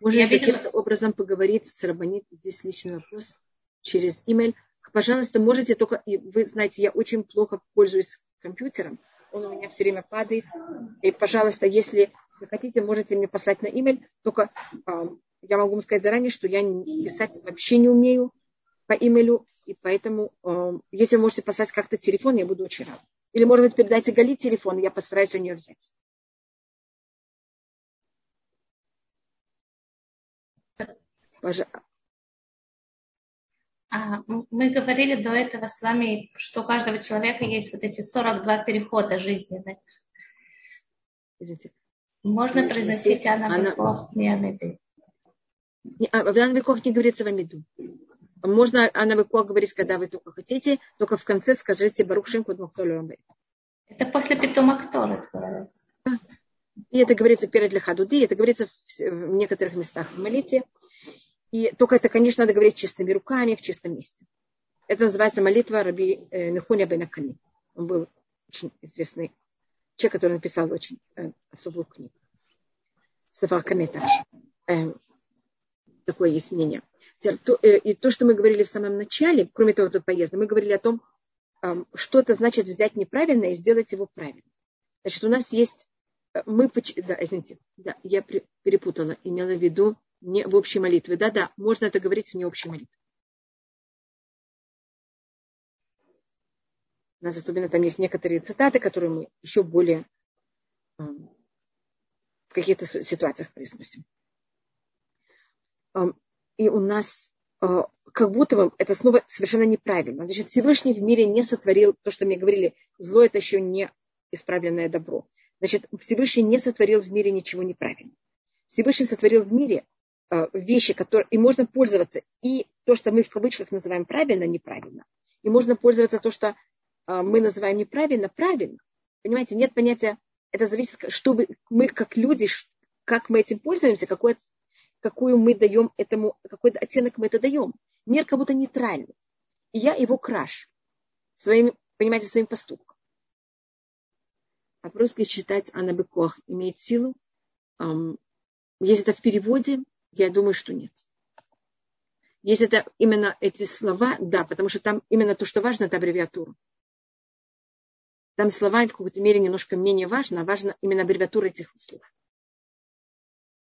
Можно каким-то образом поговорить с Рабанит, здесь личный вопрос, через имейл. пожалуйста, можете только, и вы знаете, я очень плохо пользуюсь компьютером, он у меня все время падает. И, пожалуйста, если вы хотите, можете мне послать на имейл, только э, я могу вам сказать заранее, что я писать вообще не умею по имейлю, и поэтому, э, если вы можете послать как-то телефон, я буду очень рада. Или, может быть, передайте Гали телефон, я постараюсь у нее взять. Пожалуйста. А, мы говорили до этого с вами, что у каждого человека есть вот эти 42 перехода жизненных. Можно произносить Анна Бекох, не Амиды. А, в Анна Бекох не говорится в Амиду. Можно Анна Бекох говорить, когда вы только хотите, только в конце скажите Барух Шем Это после Питома Ктора И это говорится перед Лехадуди, это говорится в некоторых местах в молитве. И только это, конечно, надо говорить чистыми руками, в чистом месте. Это называется молитва Раби э, Нехуня Бенакани. Он был очень известный человек, который написал очень э, особую книгу. Сафаркане также. Эм, такое есть мнение. Э, и то, что мы говорили в самом начале, кроме того, тут поезда, мы говорили о том, эм, что это значит взять неправильно и сделать его правильно. Значит, у нас есть, мы, да, извините, да, я перепутала, имела в виду не в общей молитве. Да-да, можно это говорить в необщей молитве. У нас особенно там есть некоторые цитаты, которые мы еще более эм, в каких-то ситуациях произносим. Эм, и у нас э, как будто бы это снова совершенно неправильно. Значит, Всевышний в мире не сотворил то, что мне говорили, зло это еще не исправленное добро. Значит, Всевышний не сотворил в мире ничего неправильного. Всевышний сотворил в мире вещи, которые и можно пользоваться. И то, что мы в кавычках называем правильно, неправильно. И можно пользоваться то, что э, мы называем неправильно, правильно. Понимаете, нет понятия, это зависит, что мы как люди, как мы этим пользуемся, какой, какую мы даем этому, какой оттенок мы это даем. Мир как будто нейтральный. И я его краш своим, понимаете, своим поступком. А просто читать Анабекох имеет силу. Если это в переводе, я думаю, что нет. Если это именно эти слова, да, потому что там именно то, что важно, это аббревиатура. Там слова в какой-то мере немножко менее важно, а важна именно аббревиатура этих слов.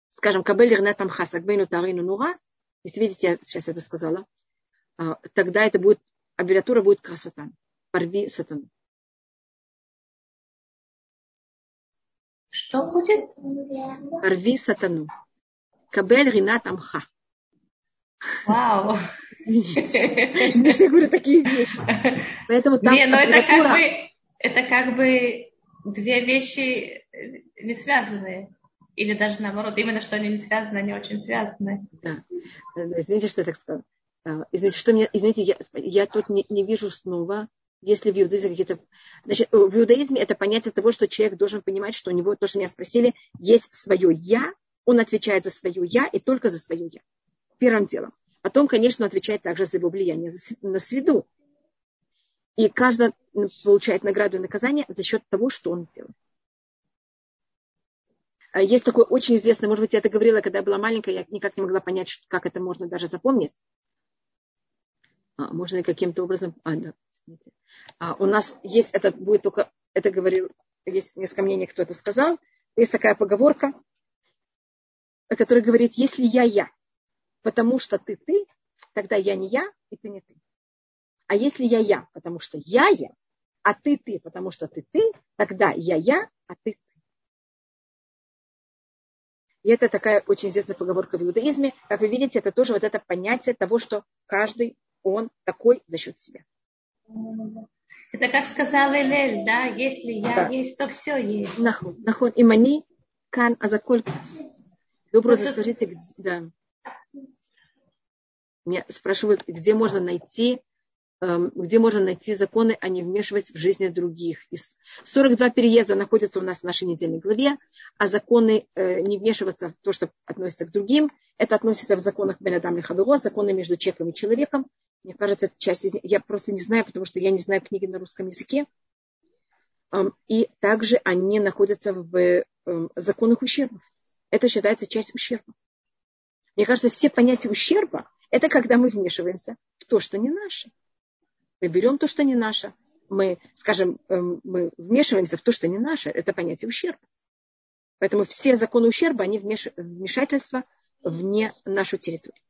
Скажем, Кабель Ирнатам Хасакбейну Тарину Нура, если видите, я сейчас это сказала, а, тогда это будет, аббревиатура будет красота. Порви сатану. Что будет? Порви сатану. Кабель Ринат Амха. Вау. Видишь, [LAUGHS] я говорю такие вещи. Поэтому там Не, но это как бы, это как бы две вещи не связанные. Или даже наоборот, именно что они не связаны, они очень связаны. Да. Извините, что я так сказала. А, извините, что мне, извините, я, я тут не, не вижу снова, если в иудаизме какие-то... Значит, в иудаизме это понятие того, что человек должен понимать, что у него, то, что меня спросили, есть свое «я», он отвечает за свое «я» и только за свое «я». Первым делом. Потом, конечно, отвечает также за его влияние на среду. И каждый получает награду и наказание за счет того, что он делает. А есть такое очень известное, может быть, я это говорила, когда я была маленькая, я никак не могла понять, как это можно даже запомнить. А, можно каким-то образом... А, да, а, у нас есть, это будет только, это говорил, есть несколько мнений, кто это сказал. Есть такая поговорка, который говорит, если я я, потому что ты ты, тогда я не я, и ты не ты. А если я я, потому что я я, а ты ты, потому что ты ты, тогда я я, а ты ты. И это такая очень известная поговорка в иудаизме. Как вы видите, это тоже вот это понятие того, что каждый он такой за счет себя. Это как сказал Элель, да, если я да. есть, то все есть. Нахон, нахон, имани, кан, азаколь. Вы просто скажите, да. Меня спрашивают, где можно найти, эм, где можно найти законы, а не вмешивать в жизни других. 42 переезда находятся у нас в нашей недельной главе, а законы э, не вмешиваться в то, что относится к другим, это относится в законах Бенадам Лихавиро, законы между человеком и человеком. Мне кажется, часть из них, я просто не знаю, потому что я не знаю книги на русском языке. Эм, и также они находятся в эм, законах ущербов это считается часть ущерба. Мне кажется, все понятия ущерба – это когда мы вмешиваемся в то, что не наше. Мы берем то, что не наше. Мы, скажем, эм, мы вмешиваемся в то, что не наше. Это понятие ущерба. Поэтому все законы ущерба, они вмешательство вне нашу территорию.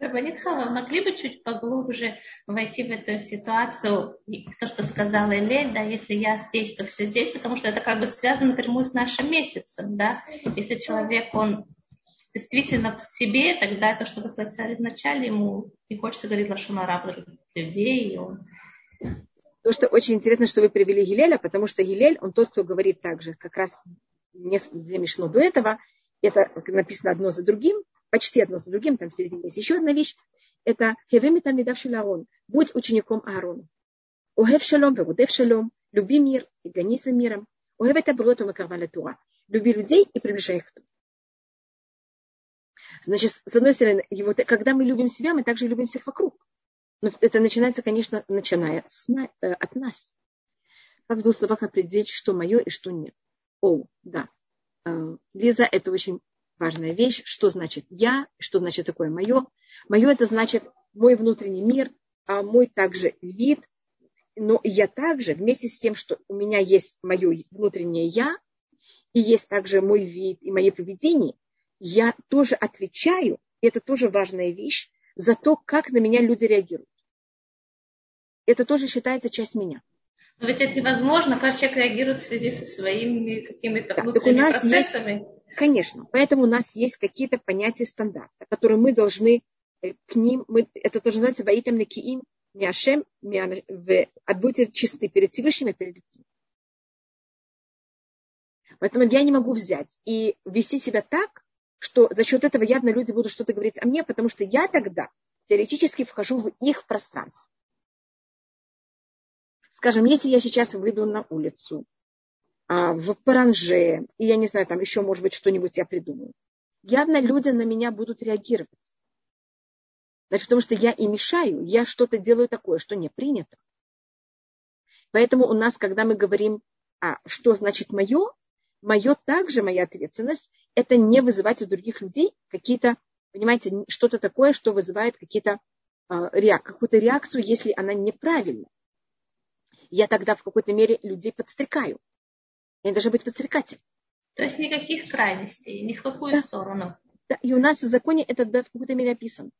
Рабанит Хава, могли бы чуть поглубже войти в эту ситуацию, то, что сказала Элель, да, если я здесь, то все здесь, потому что это как бы связано напрямую с нашим месяцем, да. Если человек, он действительно в себе, тогда то, что вы сказали вначале, ему не хочется говорить лошонара других людей, и он то, что очень интересно, что вы привели Гилеля, потому что Гилель, он тот, кто говорит так же, как раз две мешно до этого, это написано одно за другим, почти одно за другим, там в середине есть еще одна вещь, это Хевеми Тамидав Шиларон, будь учеником Аарона. Огев шалом, вегудев шалом, люби мир и гони за миром. Огев это брото макарваля Тура. Люби людей и приближай их к. Значит, с одной стороны, его, когда мы любим себя, мы также любим всех вокруг. Но это начинается, конечно, начиная с, э, от нас. Как в двух словах определить, что мое и что нет. О, да. Э, Лиза, это очень важная вещь. Что значит я, что значит такое мое. Мое это значит мой внутренний мир, а мой также вид. Но я также, вместе с тем, что у меня есть мое внутреннее я, и есть также мой вид и мое поведение, я тоже отвечаю, и это тоже важная вещь, за то, как на меня люди реагируют. Это тоже считается часть меня. Но ведь это невозможно, каждый человек реагирует в связи со своими какими-то да, внутренними так у нас процессами. Есть, конечно, поэтому у нас есть какие-то понятия стандарта, которые мы должны э, к ним, мы, это тоже называется «Ваитам лекиим мяшем, будьте чисты перед Всевышним и перед людьми». Поэтому я не могу взять и вести себя так, что за счет этого явно люди будут что-то говорить о мне, потому что я тогда теоретически вхожу в их пространство. Скажем, если я сейчас выйду на улицу, а, в паранже, и я не знаю, там еще, может быть, что-нибудь я придумаю, явно люди на меня будут реагировать. Значит, потому что я и мешаю, я что-то делаю такое, что не принято. Поэтому у нас, когда мы говорим, а что значит мое, мое также, моя ответственность, это не вызывать у других людей какие-то, понимаете, что-то такое, что вызывает какие-то, а, какую-то реакцию, если она неправильна. Я тогда в какой-то мере людей подстрекаю. Я должна быть подстрекателем. То есть никаких крайностей, ни в какую да. сторону. Да, и у нас в законе это да, в какой-то мере описано.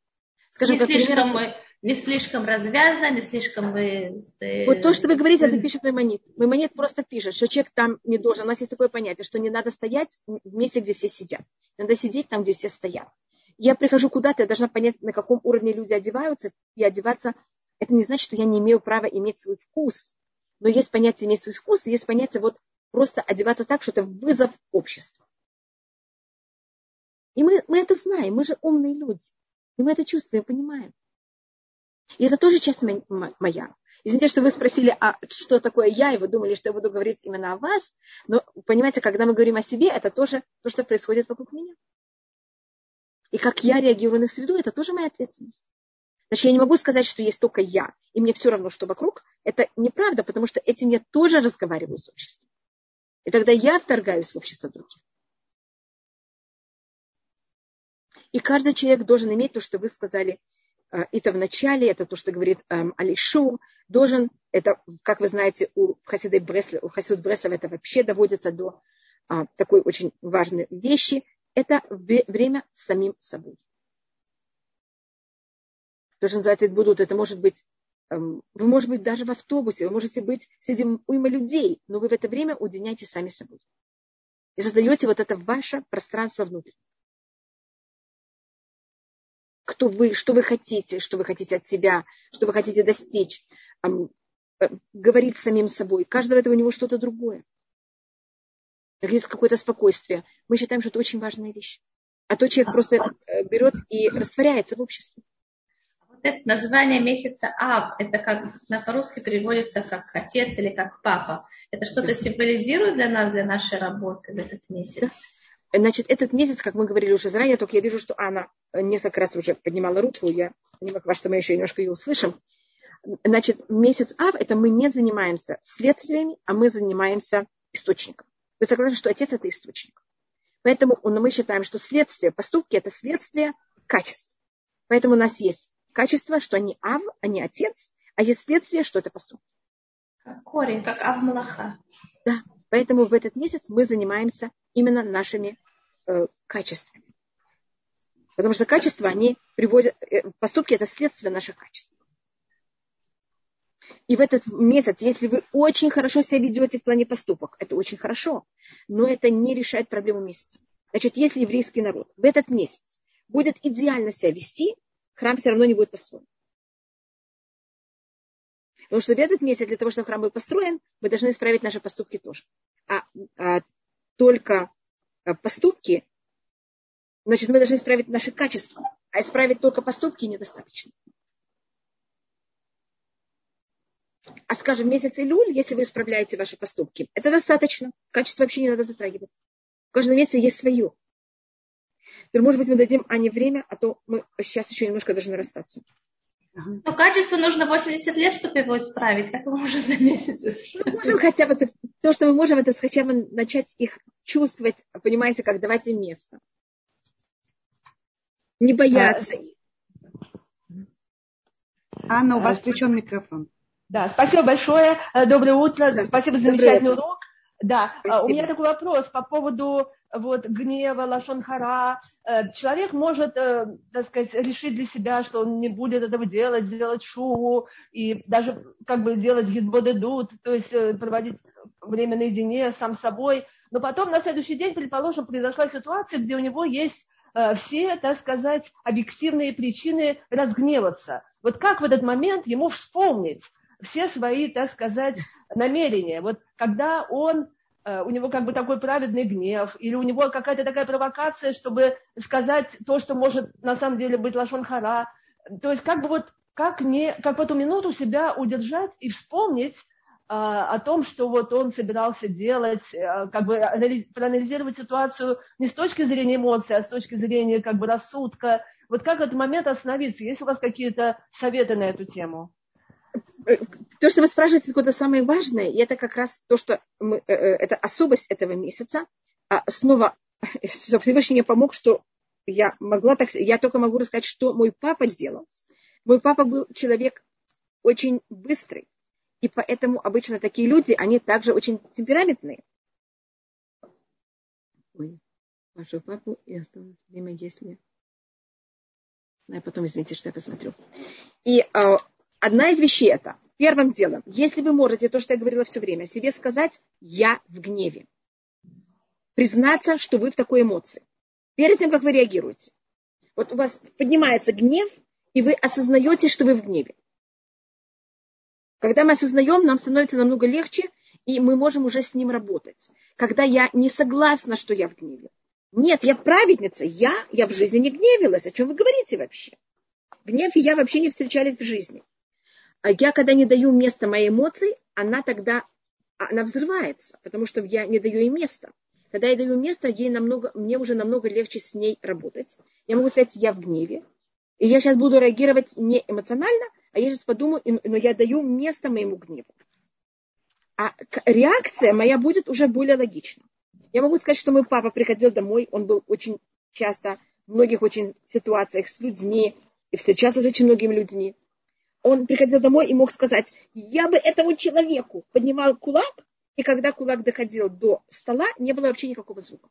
Скажем, не, слишком, пример, не слишком развязано, не слишком... Вы... Вот то, что вы говорите, это пишет Маймонит. Маймонит просто пишет, что человек там не должен. У нас есть такое понятие, что не надо стоять в месте, где все сидят. Надо сидеть там, где все стоят. Я прихожу куда-то, я должна понять, на каком уровне люди одеваются, и одеваться. Это не значит, что я не имею права иметь свой вкус. Но есть понятие иметь свой вкус, есть понятие вот просто одеваться так, что это вызов обществу. И мы, мы это знаем, мы же умные люди. И мы это чувствуем, понимаем. И это тоже часть моя. Извините, что вы спросили, а что такое я, и вы думали, что я буду говорить именно о вас. Но, понимаете, когда мы говорим о себе, это тоже то, что происходит вокруг меня. И как я реагирую на среду, это тоже моя ответственность. Значит, я не могу сказать, что есть только я, и мне все равно, что вокруг. Это неправда, потому что этим я тоже разговариваю с обществом. И тогда я вторгаюсь в общество других. И каждый человек должен иметь то, что вы сказали, э, это в начале, это то, что говорит эм, Алишу, должен, это, как вы знаете, у Хасида Бресла, у Хасид Бреслов это вообще доводится до а, такой очень важной вещи, это время с самим собой. То, что называется, будут, это может быть, вы, может быть, даже в автобусе, вы можете быть среди уйма людей, но вы в это время уединяете сами собой. И создаете вот это ваше пространство внутри кто вы, что вы хотите, что вы хотите от себя, что вы хотите достичь, э, говорить самим собой. Каждого этого у него что-то другое. Есть какое-то спокойствие. Мы считаем, что это очень важная вещь. А то человек просто э, берет и растворяется в обществе. Это название месяца Ав, это как на по-русски переводится как отец или как папа. Это что-то символизирует для нас, для нашей работы в этот месяц? Значит, этот месяц, как мы говорили уже заранее, только я вижу, что Анна несколько раз уже поднимала руку, я не могла, что мы еще немножко ее услышим. Значит, месяц Ав – это мы не занимаемся следствиями, а мы занимаемся источником. Вы согласны, что отец – это источник. Поэтому мы считаем, что следствие, поступки – это следствие качеств. Поэтому у нас есть качество, что они Ав, они отец, а есть следствие, что это поступки. Как корень, как Авмалаха. Да, поэтому в этот месяц мы занимаемся именно нашими э, качествами. Потому что качества, они приводят, э, поступки это следствие наших качеств. И в этот месяц, если вы очень хорошо себя ведете в плане поступок, это очень хорошо, но это не решает проблему месяца. Значит, если еврейский народ в этот месяц будет идеально себя вести, храм все равно не будет построен. Потому что в этот месяц, для того, чтобы храм был построен, мы должны исправить наши поступки тоже. А, а только а, поступки, значит, мы должны исправить наши качества. А исправить только поступки недостаточно. А скажем, месяц Илюль, если вы исправляете ваши поступки, это достаточно. Качество вообще не надо затрагивать. В каждом месяце есть свое. Теперь, может быть, мы дадим Ане время, а то мы сейчас еще немножко должны расстаться. Но качество нужно 80 лет, чтобы его исправить. Как мы можем за месяц? Мы можем хотя бы, то, что мы можем, это хотя бы начать их чувствовать, понимаете, как давать им место. Не бояться их. Анна, у вас включен микрофон. Да, спасибо большое. Э, доброе утро. Спасибо за замечательный урок. Да, спасибо. у меня такой вопрос по поводу вот, гнева, лашонхара. Э, человек может, э, так сказать, решить для себя, что он не будет этого делать, сделать шуву и даже как бы делать гидбодедут, то есть проводить время наедине сам собой. Но потом на следующий день, предположим, произошла ситуация, где у него есть все, так сказать, объективные причины разгневаться. Вот как в этот момент ему вспомнить, все свои, так сказать, намерения. Вот когда он э, у него как бы такой праведный гнев, или у него какая-то такая провокация, чтобы сказать то, что может на самом деле быть лашонхара. То есть как бы вот как, не, как в эту минуту себя удержать и вспомнить а, о том, что вот он собирался делать, а, как бы проанализировать ситуацию не с точки зрения эмоций, а с точки зрения как бы рассудка. Вот как этот момент остановиться? Есть у вас какие-то советы на эту тему? То, что вы спрашиваете, это самое важное, и это как раз то, что мы, э, э, это особость этого месяца. А снова, [LAUGHS] Всевышний мне помог, что я могла так, я только могу рассказать, что мой папа делал. Мой папа был человек очень быстрый, и поэтому обычно такие люди, они также очень темпераментные. Ой, вашу папу и осталось время, если... Я потом, извините, что я посмотрю. И а, одна из вещей это, первым делом, если вы можете, то, что я говорила все время, себе сказать «я в гневе». Признаться, что вы в такой эмоции. Перед тем, как вы реагируете. Вот у вас поднимается гнев, и вы осознаете, что вы в гневе. Когда мы осознаем, нам становится намного легче, и мы можем уже с ним работать. Когда я не согласна, что я в гневе. Нет, я праведница, я, я в жизни не гневилась. О чем вы говорите вообще? Гнев и я вообще не встречались в жизни. А я, когда не даю места моей эмоции, она тогда она взрывается, потому что я не даю ей места. Когда я даю место, ей намного, мне уже намного легче с ней работать. Я могу сказать, я в гневе, и я сейчас буду реагировать не эмоционально, а я сейчас подумаю, но я даю место моему гневу. А реакция моя будет уже более логична. Я могу сказать, что мой папа приходил домой, он был очень часто в многих очень ситуациях с людьми и встречался с очень многими людьми он приходил домой и мог сказать, я бы этому человеку поднимал кулак, и когда кулак доходил до стола, не было вообще никакого звука.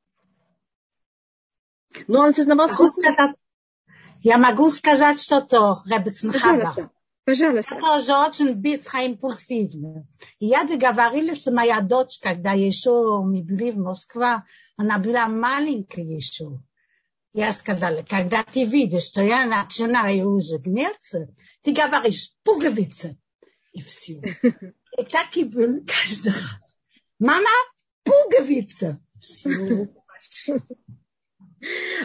Но он осознавал свой... Сказать, я могу сказать что-то, Пожалуйста. Пожалуйста. Это тоже очень быстро импульсивно. Я договорилась с моей дочь, когда еще мы были в Москве, она была маленькая еще. Я сказала, когда ты видишь, что я начинаю уже гневаться, ты говоришь пуговица. И все. И так и было каждый раз. Мама, пуговица. Все.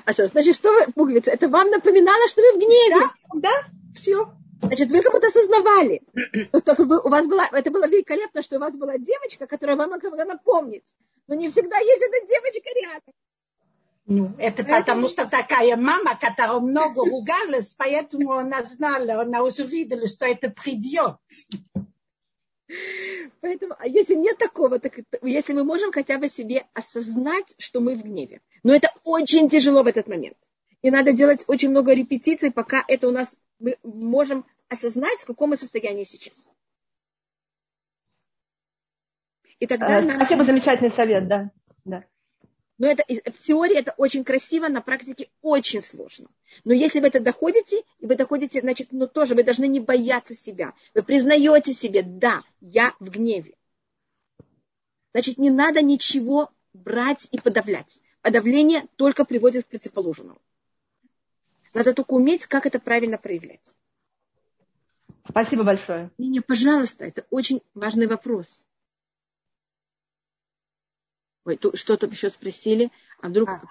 А что, значит, что вы, пуговица, это вам напоминало, что вы в гневе? Да, да, все. Значит, вы как-то осознавали. Только вы, у вас была, это было великолепно, что у вас была девочка, которая вам могла напомнить. Но не всегда есть эта девочка рядом. Ну, это потому что такая мама, которая много ругалась, поэтому она знала, она уже видела, что это придет. Поэтому, а если нет такого, так если мы можем хотя бы себе осознать, что мы в гневе. Но это очень тяжело в этот момент. И надо делать очень много репетиций, пока это у нас мы можем осознать, в каком мы состоянии сейчас. И тогда нам... Спасибо, замечательный совет, да. Но это, в теории это очень красиво, на практике очень сложно. Но если вы это доходите, и вы доходите, значит, ну тоже вы должны не бояться себя. Вы признаете себе, да, я в гневе. Значит, не надо ничего брать и подавлять. Подавление только приводит к противоположному. Надо только уметь, как это правильно проявлять. Спасибо большое. Не, не, пожалуйста, это очень важный вопрос. Ой, что-то еще спросили, а вдруг... А,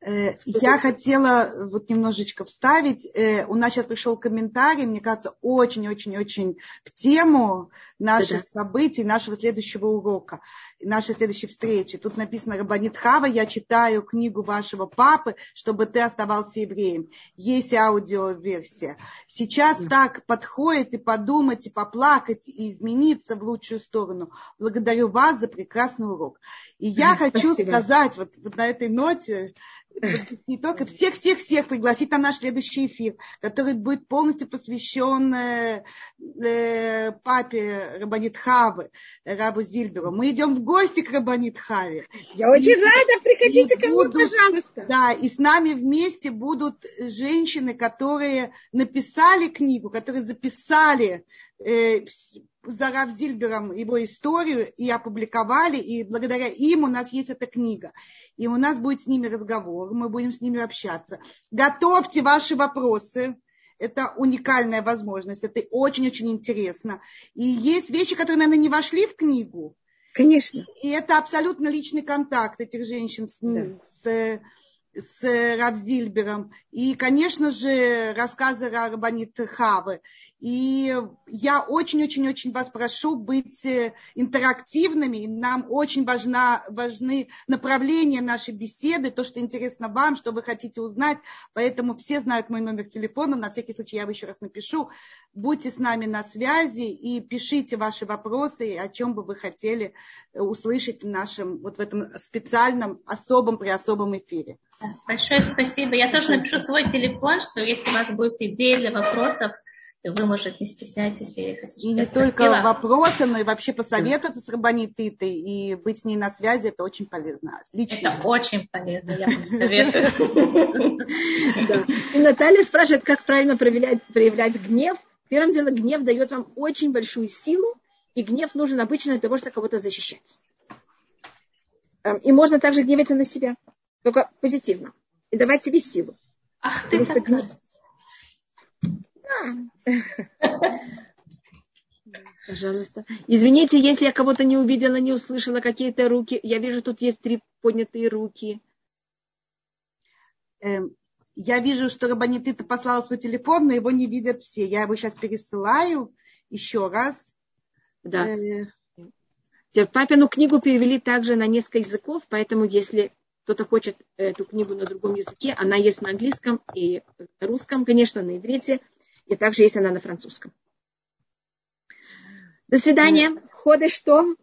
я хотела вот немножечко вставить. Э, у нас сейчас пришел комментарий, мне кажется, очень-очень-очень в тему наших событий, нашего следующего урока, нашей следующей встречи. Тут написано Рабанит Хава, я читаю книгу вашего папы, чтобы ты оставался евреем. Есть аудиоверсия. Сейчас да. так подходит и подумать, и поплакать, и измениться в лучшую сторону. Благодарю вас за прекрасный урок. И я хочу сказать вот, вот на этой ноте, не только всех-всех-всех пригласить на наш следующий эфир, который будет полностью посвящен э, э, папе Рабанит Хавы, Рабу Зильберу. Мы идем в гости к Рабанит Хаве. Я очень и, рада, приходите ко мне, пожалуйста. Да, и с нами вместе будут женщины, которые написали книгу, которые записали э, за Рав Зильбером его историю и опубликовали, и благодаря им у нас есть эта книга. И у нас будет с ними разговор, мы будем с ними общаться. Готовьте ваши вопросы. Это уникальная возможность, это очень-очень интересно. И есть вещи, которые, наверное, не вошли в книгу. Конечно. И это абсолютно личный контакт этих женщин с, да. с с Равзильбером, и, конечно же, рассказы Рабанит Хавы. И я очень-очень-очень вас прошу быть э, интерактивными. Нам очень важна, важны направления нашей беседы, то, что интересно вам, что вы хотите узнать. Поэтому все знают мой номер телефона. На всякий случай я еще раз напишу. Будьте с нами на связи и пишите ваши вопросы, о чем бы вы хотели э, услышать в нашем, вот в этом специальном, особом, при особом эфире. Большое спасибо. Я тоже напишу свой телефон, что если у вас будут идеи для вопросов, вы, может, не стесняйтесь или хотите. И не только спросила. вопросы, но и вообще посоветоваться с Рабанититой и быть с ней на связи, это очень полезно. Лично. Это очень полезно, я вам советую. И Наталья спрашивает, как правильно проявлять гнев. Первым делом, гнев дает вам очень большую силу, и гнев нужен обычно для того, чтобы кого-то защищать. Эм, и можно также гневаться на себя только позитивно. И давать себе силу. Ах ты такая. [LAUGHS] Пожалуйста. Извините, если я кого-то не увидела, не услышала какие-то руки. Я вижу, тут есть три поднятые руки. Эм, я вижу, что Рабанитыта послала свой телефон, но его не видят все. Я его сейчас пересылаю еще раз. Да. Э, Папину книгу перевели также на несколько языков, поэтому если кто-то хочет эту книгу на другом языке, она есть на английском и русском, конечно, на иврите, и также есть она на французском. До свидания. Ходы что?